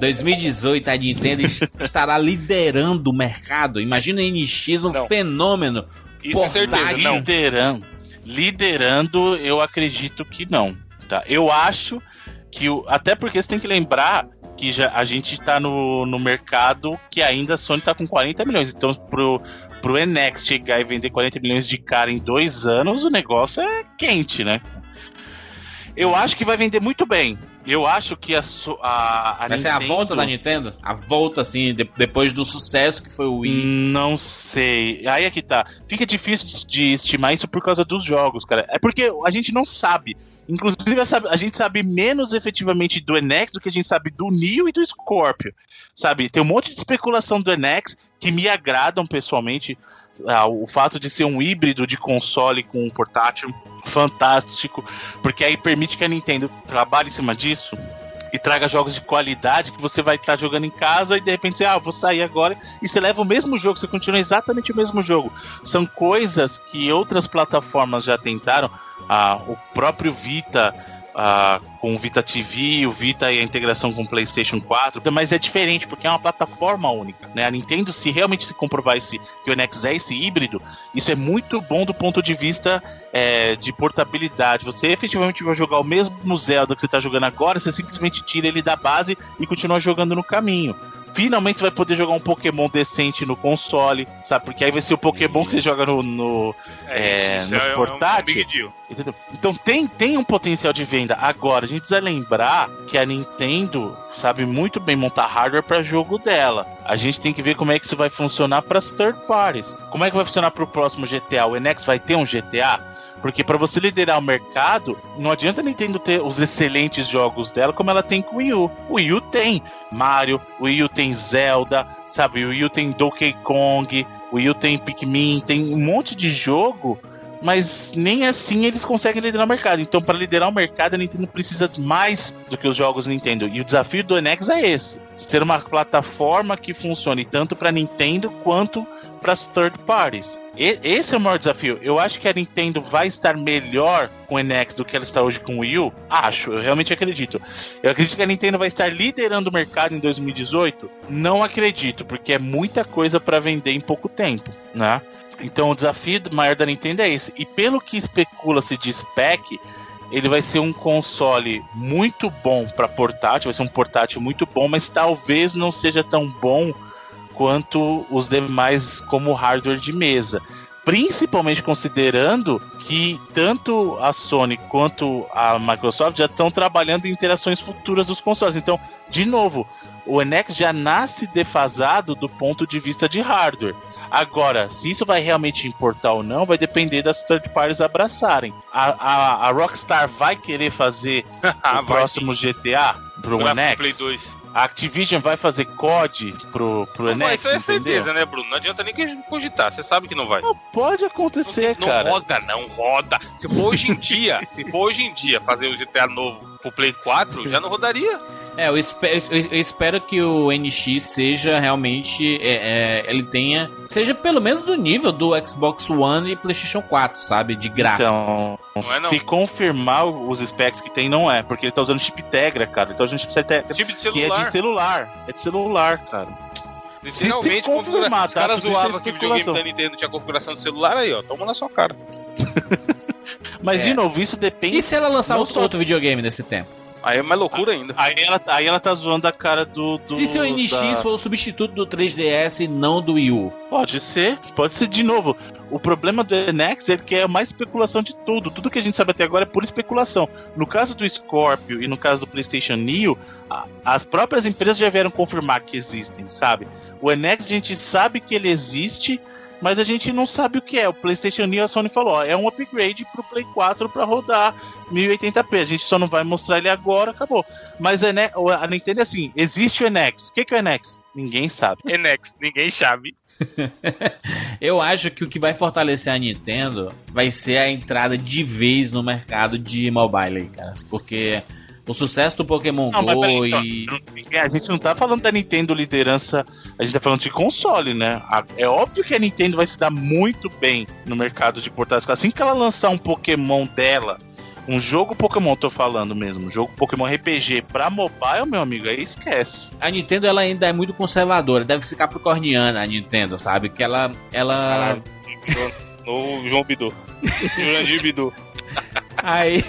2018 a Nintendo estará liderando o mercado. Imagina a NX um não. fenômeno. Isso é certeza, não. Liderando, liderando, eu acredito que não. Tá? Eu acho que o, até porque você tem que lembrar que já, a gente está no, no mercado que ainda a Sony está com 40 milhões. Então, pro, pro Enex chegar e vender 40 milhões de cara em dois anos, o negócio é quente, né? Eu acho que vai vender muito bem. Eu acho que a, a, a Vai Nintendo... ser a volta da Nintendo? A volta, assim, de, depois do sucesso que foi o Wii? Não sei. Aí é que tá. Fica difícil de estimar isso por causa dos jogos, cara. É porque a gente não sabe. Inclusive, a gente sabe menos efetivamente do Enex do que a gente sabe do Neo e do Scorpio. Sabe? Tem um monte de especulação do Enex que me agradam pessoalmente. Ah, o fato de ser um híbrido de console com um portátil fantástico, porque aí permite que a Nintendo trabalhe em cima disso e traga jogos de qualidade que você vai estar tá jogando em casa e de repente você, ah, vou sair agora e você leva o mesmo jogo, você continua exatamente o mesmo jogo. São coisas que outras plataformas já tentaram, ah, o próprio Vita com o Vita TV, o Vita e a integração com o PlayStation 4, mas é diferente porque é uma plataforma única, né? A Nintendo, se realmente se comprovar esse, que o NX é esse híbrido, isso é muito bom do ponto de vista é, de portabilidade. Você efetivamente vai jogar o mesmo Zelda que você está jogando agora, você simplesmente tira ele da base e continua jogando no caminho finalmente você vai poder jogar um Pokémon decente no console, sabe? Porque aí vai ser o Pokémon que você joga no, no, é, é, no é portátil. Um então tem, tem um potencial de venda. Agora, a gente precisa lembrar que a Nintendo sabe muito bem montar hardware para jogo dela. A gente tem que ver como é que isso vai funcionar para as third parties. Como é que vai funcionar para o próximo GTA? O NX vai ter um GTA? Porque para você liderar o mercado, não adianta a Nintendo ter os excelentes jogos dela como ela tem com o Wii U. O Wii U tem Mario, o Wii U tem Zelda, sabe? O Wii U tem Donkey Kong, o Wii U tem Pikmin, tem um monte de jogo mas nem assim eles conseguem liderar o mercado. Então, para liderar o mercado, a Nintendo precisa mais do que os jogos Nintendo. E o desafio do NX é esse: ser uma plataforma que funcione tanto para Nintendo quanto para as third parties. E, esse é o maior desafio. Eu acho que a Nintendo vai estar melhor com o NX do que ela está hoje com o Wii U. Acho, eu realmente acredito. Eu acredito que a Nintendo vai estar liderando o mercado em 2018. Não acredito, porque é muita coisa para vender em pouco tempo, né? Então o desafio maior da Nintendo é esse. E pelo que especula-se de spec, ele vai ser um console muito bom para portátil, vai ser um portátil muito bom, mas talvez não seja tão bom quanto os demais como hardware de mesa principalmente considerando que tanto a Sony quanto a Microsoft já estão trabalhando em interações futuras dos consoles. Então, de novo, o NX já nasce defasado do ponto de vista de hardware. Agora, se isso vai realmente importar ou não, vai depender das third parties abraçarem. A, a, a Rockstar vai querer fazer o próximo GTA pro NX? Play 2. A Activision vai fazer COD pro, pro não Isso é certeza, né, Bruno? Não adianta nem cogitar, você sabe que não vai. Não, pode acontecer, não, cara. Não roda, não roda. Se for hoje em dia, se for hoje em dia fazer o GTA novo pro Play 4, já não rodaria. É, eu espero, eu espero que o NX seja realmente. É, é, ele tenha. Seja pelo menos do nível do Xbox One e PlayStation 4, sabe? De gráfico. Então, não é, não. se confirmar os specs que tem, não é. Porque ele tá usando chip Tegra, cara. Ele tá usando chip Tegra. Chip de celular. Que é de celular. É de celular, cara. Se confirmar, tá? Os caras zoavam que o videogame da Nintendo tinha configuração de celular aí, ó. Toma na sua cara. Mas, é. de novo, isso depende. E se ela lançar outro, só... outro videogame nesse tempo? Aí é mais loucura ainda. Aí ela, aí ela tá zoando a cara do. do Se seu NX da... for o substituto do 3DS e não do Wii U. Pode ser, pode ser de novo. O problema do NX é que é mais especulação de tudo. Tudo que a gente sabe até agora é pura especulação. No caso do Scorpio e no caso do PlayStation Neo, as próprias empresas já vieram confirmar que existem, sabe? O NX a gente sabe que ele existe, mas a gente não sabe o que é. O PlayStation Neo, a Sony falou, ó, é um upgrade pro Play 4 para rodar 1080p. A gente só não vai mostrar ele agora, acabou. Mas a, a Nintendo é assim, existe o NX. O que, que é o NX? Ninguém sabe. NX, ninguém sabe. Eu acho que o que vai fortalecer a Nintendo vai ser a entrada de vez no mercado de mobile, cara. Porque o sucesso do Pokémon não, Go então, e. a gente não tá falando da Nintendo liderança, a gente tá falando de console, né? É óbvio que a Nintendo vai se dar muito bem no mercado de portáteis. Assim que ela lançar um Pokémon dela, um jogo Pokémon, tô falando mesmo, um jogo Pokémon RPG pra mobile, meu amigo, aí esquece. A Nintendo ela ainda é muito conservadora, deve ficar pro corniana a Nintendo, sabe? Que ela. ela... o João Bidu. Jurandir Bidu. Aí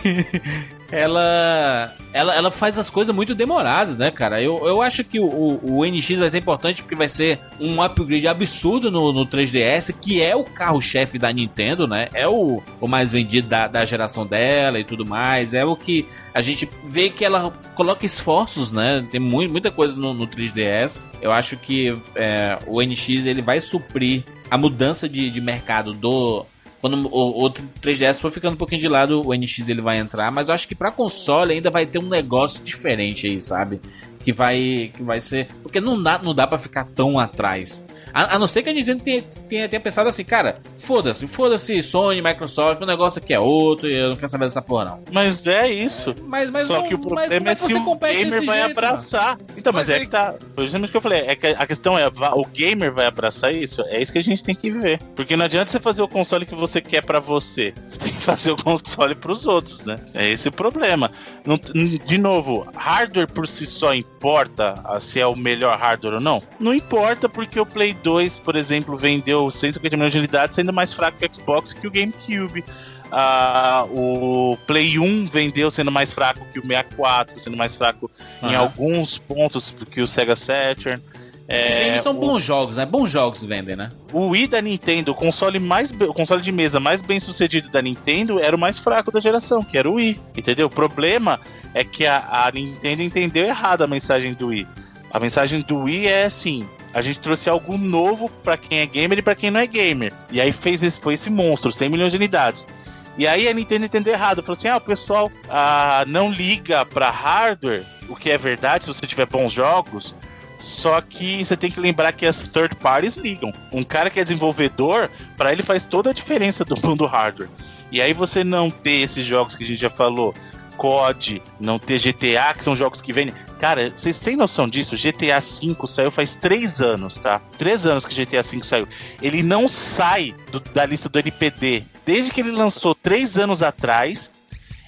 ela, ela, ela faz as coisas muito demoradas, né, cara? Eu, eu acho que o, o NX vai ser importante porque vai ser um upgrade absurdo no, no 3DS, que é o carro-chefe da Nintendo, né? É o, o mais vendido da, da geração dela e tudo mais. É o que a gente vê que ela coloca esforços, né? Tem muito, muita coisa no, no 3DS. Eu acho que é, o NX ele vai suprir a mudança de, de mercado do quando o, o 3DS for ficando um pouquinho de lado, o NX ele vai entrar, mas eu acho que para console ainda vai ter um negócio diferente aí, sabe? Que vai que vai ser, porque não dá não dá para ficar tão atrás. A, a não ser que a Nintendo tenha, tenha, tenha pensado assim, cara, foda-se, foda-se Sony, Microsoft, o negócio aqui é outro, e eu não quero saber dessa porra, não. Mas é isso. Mas, mas Só não- que o mas como problema é, que você se o gamer vai jeito, abraçar. Então, mas, Mas é aí- que tá. Foi justamente o que eu falei. É que a questão é, o gamer vai abraçar isso? É isso que a gente tem que ver. Porque não adianta você fazer o console que você quer pra você. Você tem que fazer o console pros outros, né? É esse o problema. Não- de novo, hardware por si só importa ah, se é o melhor hardware ou não? Não importa porque o Play 2, por exemplo, vendeu 150 milhões de unidades sendo mais fraco que o Xbox que o GameCube. Ah, o Play 1 vendeu sendo mais fraco que o 64, sendo mais fraco em alguns pontos que o Sega Saturn. É, Eles são o- bons jogos, né? Bons jogos vendem, né? o Wii da Nintendo, o console mais o console de mesa mais bem sucedido da Nintendo, era o mais fraco da geração, que era o Wii. Entendeu? O problema é que a, a Nintendo entendeu errado a mensagem do Wii. A mensagem do Wii é assim: a gente trouxe algo novo pra quem é gamer e pra quem não é gamer. E aí fez esse, foi esse monstro, 100 milhões de unidades. E aí a Nintendo entendeu errado, falou assim: ah, o pessoal ah, não liga pra hardware, o que é verdade se você tiver bons jogos. Só que você tem que lembrar que as third parties ligam. Um cara que é desenvolvedor, pra ele faz toda a diferença do mundo hardware. E aí você não ter esses jogos que a gente já falou, COD, não ter GTA, que são jogos que vendem. Cara, vocês têm noção disso? GTA V saiu faz três anos, tá? Três anos que GTA V saiu. Ele não sai do- da lista do NPD. Desde que ele lançou três anos atrás,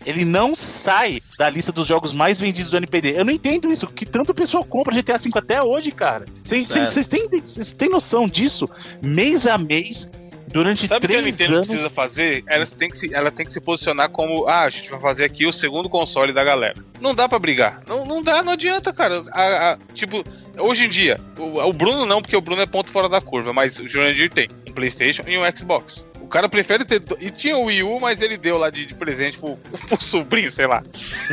ele não sai da lista dos jogos mais vendidos do NPD. Eu não entendo isso, que tanto o pessoal compra GTA V até hoje, cara. Vocês têm noção disso? Mês a mês, durante Sabe o que a três Nintendo anos. precisa fazer? Ela tem, que se, ela tem que se posicionar como, ah, a gente vai fazer aqui o segundo console da galera. Não dá pra brigar. Não, não dá, não adianta, cara. A- a- tipo, hoje em dia, o, o Bruno não, porque o Bruno é ponto fora da curva, mas o Jurandir tem um Playstation e um Xbox. O cara prefere ter. do- E tinha o Wii U, mas ele deu lá de, de presente pro, pro sobrinho, sei lá.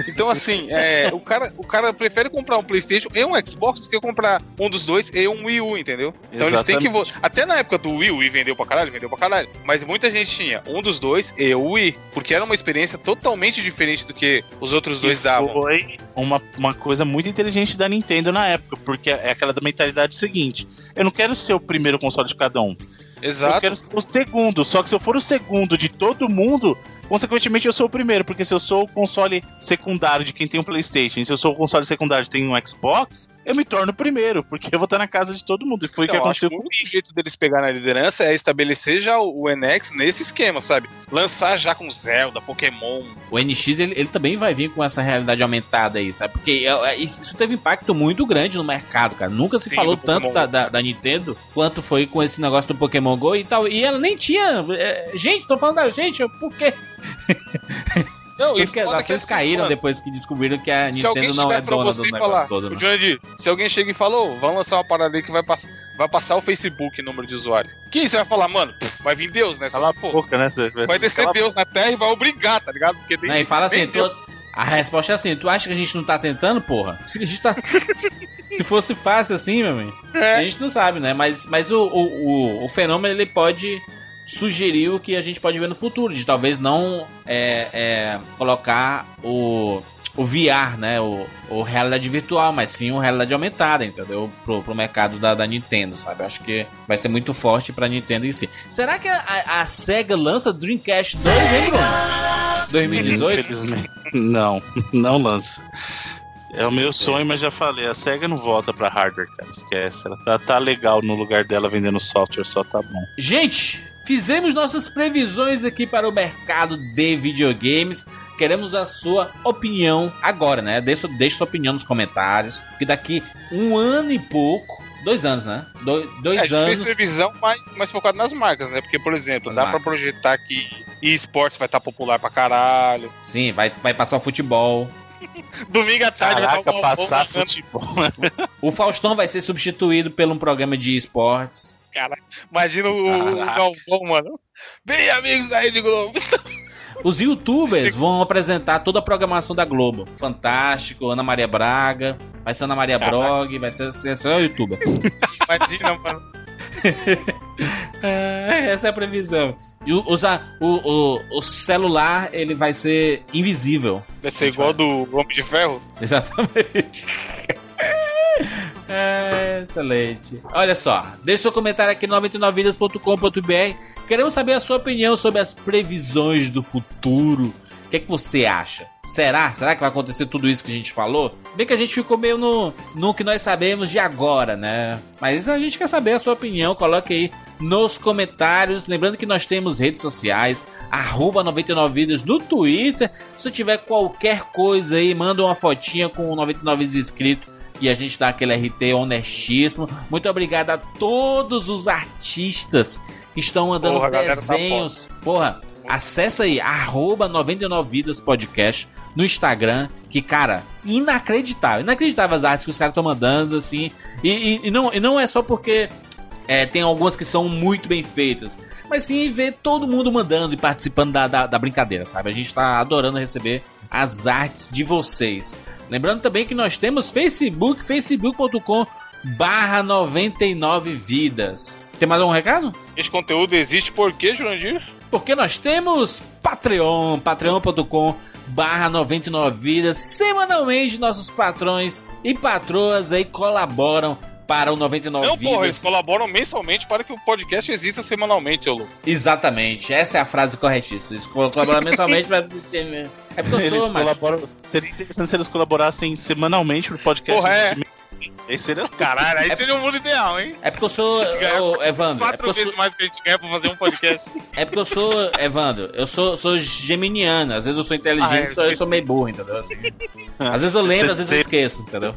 Então, assim, é, o, cara, o cara prefere comprar um PlayStation e um Xbox do que comprar um dos dois e um Wii U, entendeu? Então eles têm que. Até na época do Wii, o Wii vendeu pra caralho, vendeu pra caralho. Mas muita gente tinha um dos dois e o Wii. Porque era uma experiência totalmente diferente do que os outros dois que davam. Foi uma, uma coisa muito inteligente da Nintendo na época, porque é aquela da mentalidade seguinte: eu não quero ser o primeiro console de cada um. Eu Exato. quero ser o segundo. Só que se eu for o segundo de todo mundo, consequentemente eu sou o primeiro. Porque se eu sou o console secundário de quem tem um PlayStation, se eu sou o console secundário de quem tem um Xbox, eu me torno o primeiro. Porque eu vou estar na casa de todo mundo. E foi o que Então, aconteceu que o jeito deles pegar na liderança é estabelecer já o o NX nesse esquema, sabe? Lançar já com Zelda, Pokémon. O NX ele, ele também vai vir com essa realidade aumentada aí, sabe? Porque é, é, isso teve impacto muito grande no mercado, cara. Nunca se Sim, falou tanto da, da, da Nintendo quanto foi com esse negócio do Pokémon Go e tal. E ela nem tinha. é, gente, tô falando da gente, por quê? Não, e Porque as que ações assim, caíram mano, depois que descobriram que a Se alguém Nintendo não é dona do negócio falar, todo, né? Jurandir, se alguém chega e falou, vamos lançar uma parada aí que vai, pass vai passar o Facebook número de usuário. Que você vai falar, mano, vai vir Deus, né? Só Cala a que, pô, boca, né? Vai descer a Deus na Terra e vai obrigar, tá ligado? Porque tem Não, e fala assim, Deus. a resposta é assim, tu acha que a gente não tá tentando, porra? Se, a gente tá... Se fosse fácil assim, meu amigo, É. a gente não sabe, né? Mas, mas o, o, o, o fenômeno, ele pode sugerir o que a gente pode ver no futuro, de talvez não é, é, colocar o, o VR, né? O, o realidade virtual, mas sim o realidade aumentada, entendeu? Pro, pro mercado da, da Nintendo, sabe? Acho que vai ser muito forte pra Nintendo em si. Será que a, a- a SEGA lança Dreamcast 2, hein, Bruno? 2018? Infelizmente. Não, não lança. É o meu sonho, mas já falei, a SEGA não volta pra hardware, cara. Esquece. Ela tá, tá legal no lugar dela vendendo software, só tá bom. Gente, fizemos nossas previsões aqui para o mercado de videogames. Queremos a sua opinião agora, né? Deixa, deixa sua opinião nos comentários. Que daqui um ano e pouco. Dois anos, né? Dois, É, a gente fez previsão mais, mais focada nas marcas, né? Porque, por exemplo, Nas dá pra marcas. projetar que esportes vai estar popular pra caralho. Sim, vai, vai passar o futebol. Domingo à tarde Caraca, vai passar narrando. futebol. O Faustão vai ser substituído por um programa de esportes. Imagina o, o Caraca. Galvão, mano. Bem, amigos da Rede Globo. Os youtubers vão apresentar toda a programação da Globo. Fantástico, Ana Maria Braga, vai ser Ana Maria Brog, vai ser, ser só youtuber. Imagina, mano. É, essa é a previsão. E o, o, o, o celular, ele vai ser invisível. Vai ser igual do Homem de Ferro. Exatamente. É, Excelente. Olha só, deixa seu comentário aqui no 99vidas.com.br. Queremos saber a sua opinião sobre as previsões do futuro. O que, é que você acha? Será? Será que vai acontecer tudo isso que a gente falou? Bem que a gente ficou meio no, no que nós sabemos de agora, né? Mas a gente quer saber a sua opinião. Coloque aí nos comentários. Lembrando que nós temos redes sociais, arroba 99vidas no Twitter. Se tiver qualquer coisa aí, manda uma fotinha com 99 vidas escrito e a gente dá aquele RT honestíssimo. Muito obrigado a todos os artistas que estão mandando Porra, tá desenhos. Porra, acessa aí, arroba 99vidas podcast no Instagram. Que, cara, inacreditável. Inacreditável as artes que os caras estão mandando, assim. E, e- e não, e não é só porque é, tem algumas que são muito bem feitas. Mas sim ver todo mundo mandando e participando da, da, da brincadeira, sabe? A gente tá adorando receber as artes de vocês. Lembrando também que nós temos Facebook, facebook.com barra 99 vidas. Tem mais algum recado? Esse conteúdo existe por quê, Jurandir? Porque nós temos Patreon, patreon.com barra 99 vidas. Semanalmente nossos patrões e patroas aí colaboram para o 99 Não, vidas. porra, eles colaboram mensalmente para que o podcast exista semanalmente, seu louco. Exatamente, essa é a frase corretíssima. Eles colaboram mensalmente para. É porque eu Eles sou, mas. colaboram. Seria interessante se eles colaborassem semanalmente pro podcast. Porra, é. Esse seria Caralho, aí seria o mundo ideal, hein? É porque eu sou. ganha ô, Evandro, é Quatro porque eu vezes sou, mais que a gente ganha pra fazer um podcast. é porque eu sou. Evandro, eu sou, sou geminiano. Às vezes eu sou inteligente, Ah, é, só eu sou meio burro, entendeu? Assim. Às vezes eu lembro, às vezes eu esqueço, entendeu?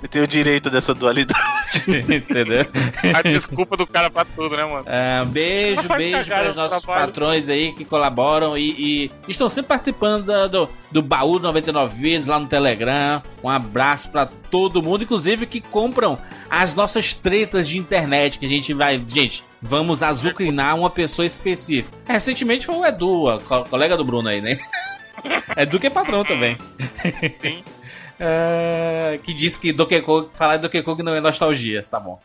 Você tem o direito dessa dualidade. entendeu? A desculpa do cara pra tudo, né, mano? Beijo, Não faz beijo cagada para os no nossos trabalho. patrões aí que colaboram e, e estão sempre participando do, do baú do 99 vezes lá no Telegram. Um abraço para todo mundo, inclusive que compram as nossas tretas de internet que a gente vai. Gente, vamos azucrinar uma pessoa específica. Recentemente foi o Edu, a co- colega do Bruno aí, né? Edu que é patrão também. Sim. Ah, que disse que Donkey Kong, falar de Donkey Kong não é nostalgia. Tá bom.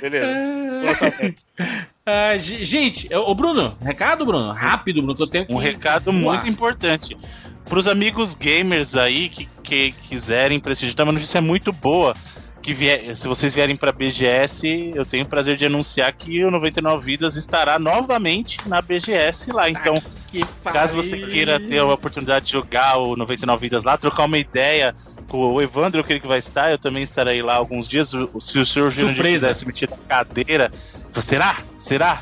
Beleza. Ge- gente, ô, Bruno, recado, Bruno? Rápido, Bruno, que eu tenho que. Um recado muito importante. Para os amigos gamers aí que, que quiserem prestigiar, uma notícia muito boa. Que vier, se vocês vierem para BGS, eu tenho o prazer de anunciar que o 99 Vidas estará novamente na BGS lá. Então, Que caso você queira ter a oportunidade de jogar o 99 Vidas lá, trocar uma ideia com o Evandro, eu creio que vai estar, eu também estarei lá alguns dias. Se o senhor Surpresa. quisesse me tirar cadeira, será? Será?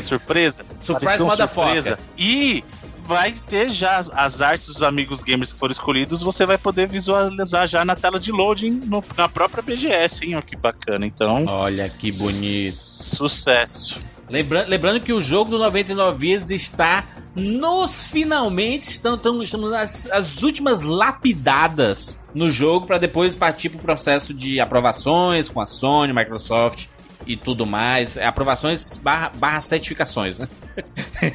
Surpresa? Surprise Aparição motherfucker. E vai ter já as, as artes dos amigos gamers que foram escolhidos, você vai poder visualizar já na tela de loading no- na própria BGS, hein? Ó, que bacana. Então, Olha que bonito. sucesso. Lembra- lembrando que o jogo do 99 Vidas está nos finalmente. Estamos, estamos, estamos nas as últimas lapidadas no jogo para depois partir para o processo de aprovações com a Sony, Microsoft e tudo mais. É, Aprovações barra, barra certificações, né?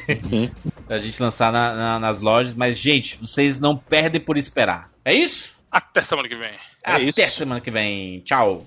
pra gente lançar na- na- nas lojas. Mas, gente, vocês não perdem por esperar. É isso? Até semana que vem. É Até isso. semana que vem. Tchau.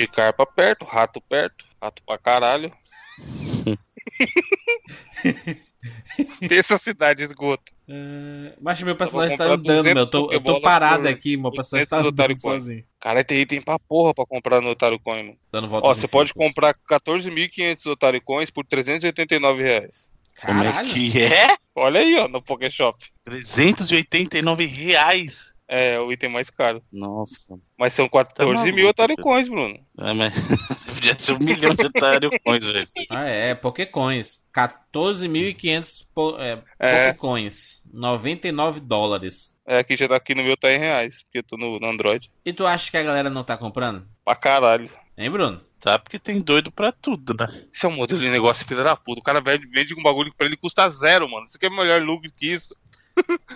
Magikarpa perto, rato perto, rato pra caralho. Pensa cidade esgoto. É, Mas meu personagem tá andando, meu. Eu 200 tô, eu tô parado por aqui, meu personagem 200 tá andando sozinho. Cara, tem item pra porra pra comprar no Otário Coin, mano. Dando volta Ó, você pode comprar 14.500 Otário Coins por 389 reais. Como é Caralho. que é? Olha aí, ó, no Pokéshop. 389 reais. É o item mais caro. Nossa. Mas são 14 mil maluco, Otário. Coins, Bruno. É, mas... Podia ser um milhão de otário coins, velho. Ah, é, Pokécoins. 14.500 po é, É. Pokécoins. 99 dólares. É, aqui já tá aqui no meu tá em reais, porque eu tô no, no Android. E tu acha que a galera não tá comprando? Pra caralho. Hein, Bruno? Tá, porque tem doido pra tudo, né? Esse é um modelo de negócio filha da puta. O cara vende, vende um bagulho que pra ele custa zero, mano. Você quer melhor lucro que isso?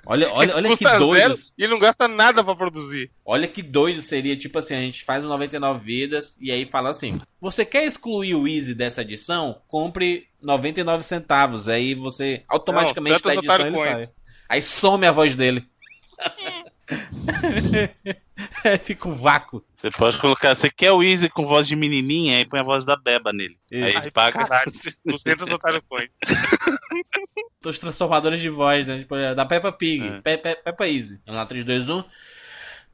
Olha, olha, olha que doido. e ele não gasta nada pra produzir. Olha que doido seria, tipo assim, a gente faz o 99 vidas e aí fala assim: você quer excluir o Easy dessa edição? Compre 99 centavos. Aí você automaticamente Não, da edição ele sai. Aí some a voz dele. Fica um vácuo. Você pode colocar, você quer o Easy com voz de menininha, aí põe a voz da Beba nele. Isso. Aí Ai, você paga. Caralho, 200 Otário Coins. Os transformadores de voz, né? Tipo, da Peppa Pig. É. Pe Pe Peppa Easy. Vamos lá, 3, 2, 1.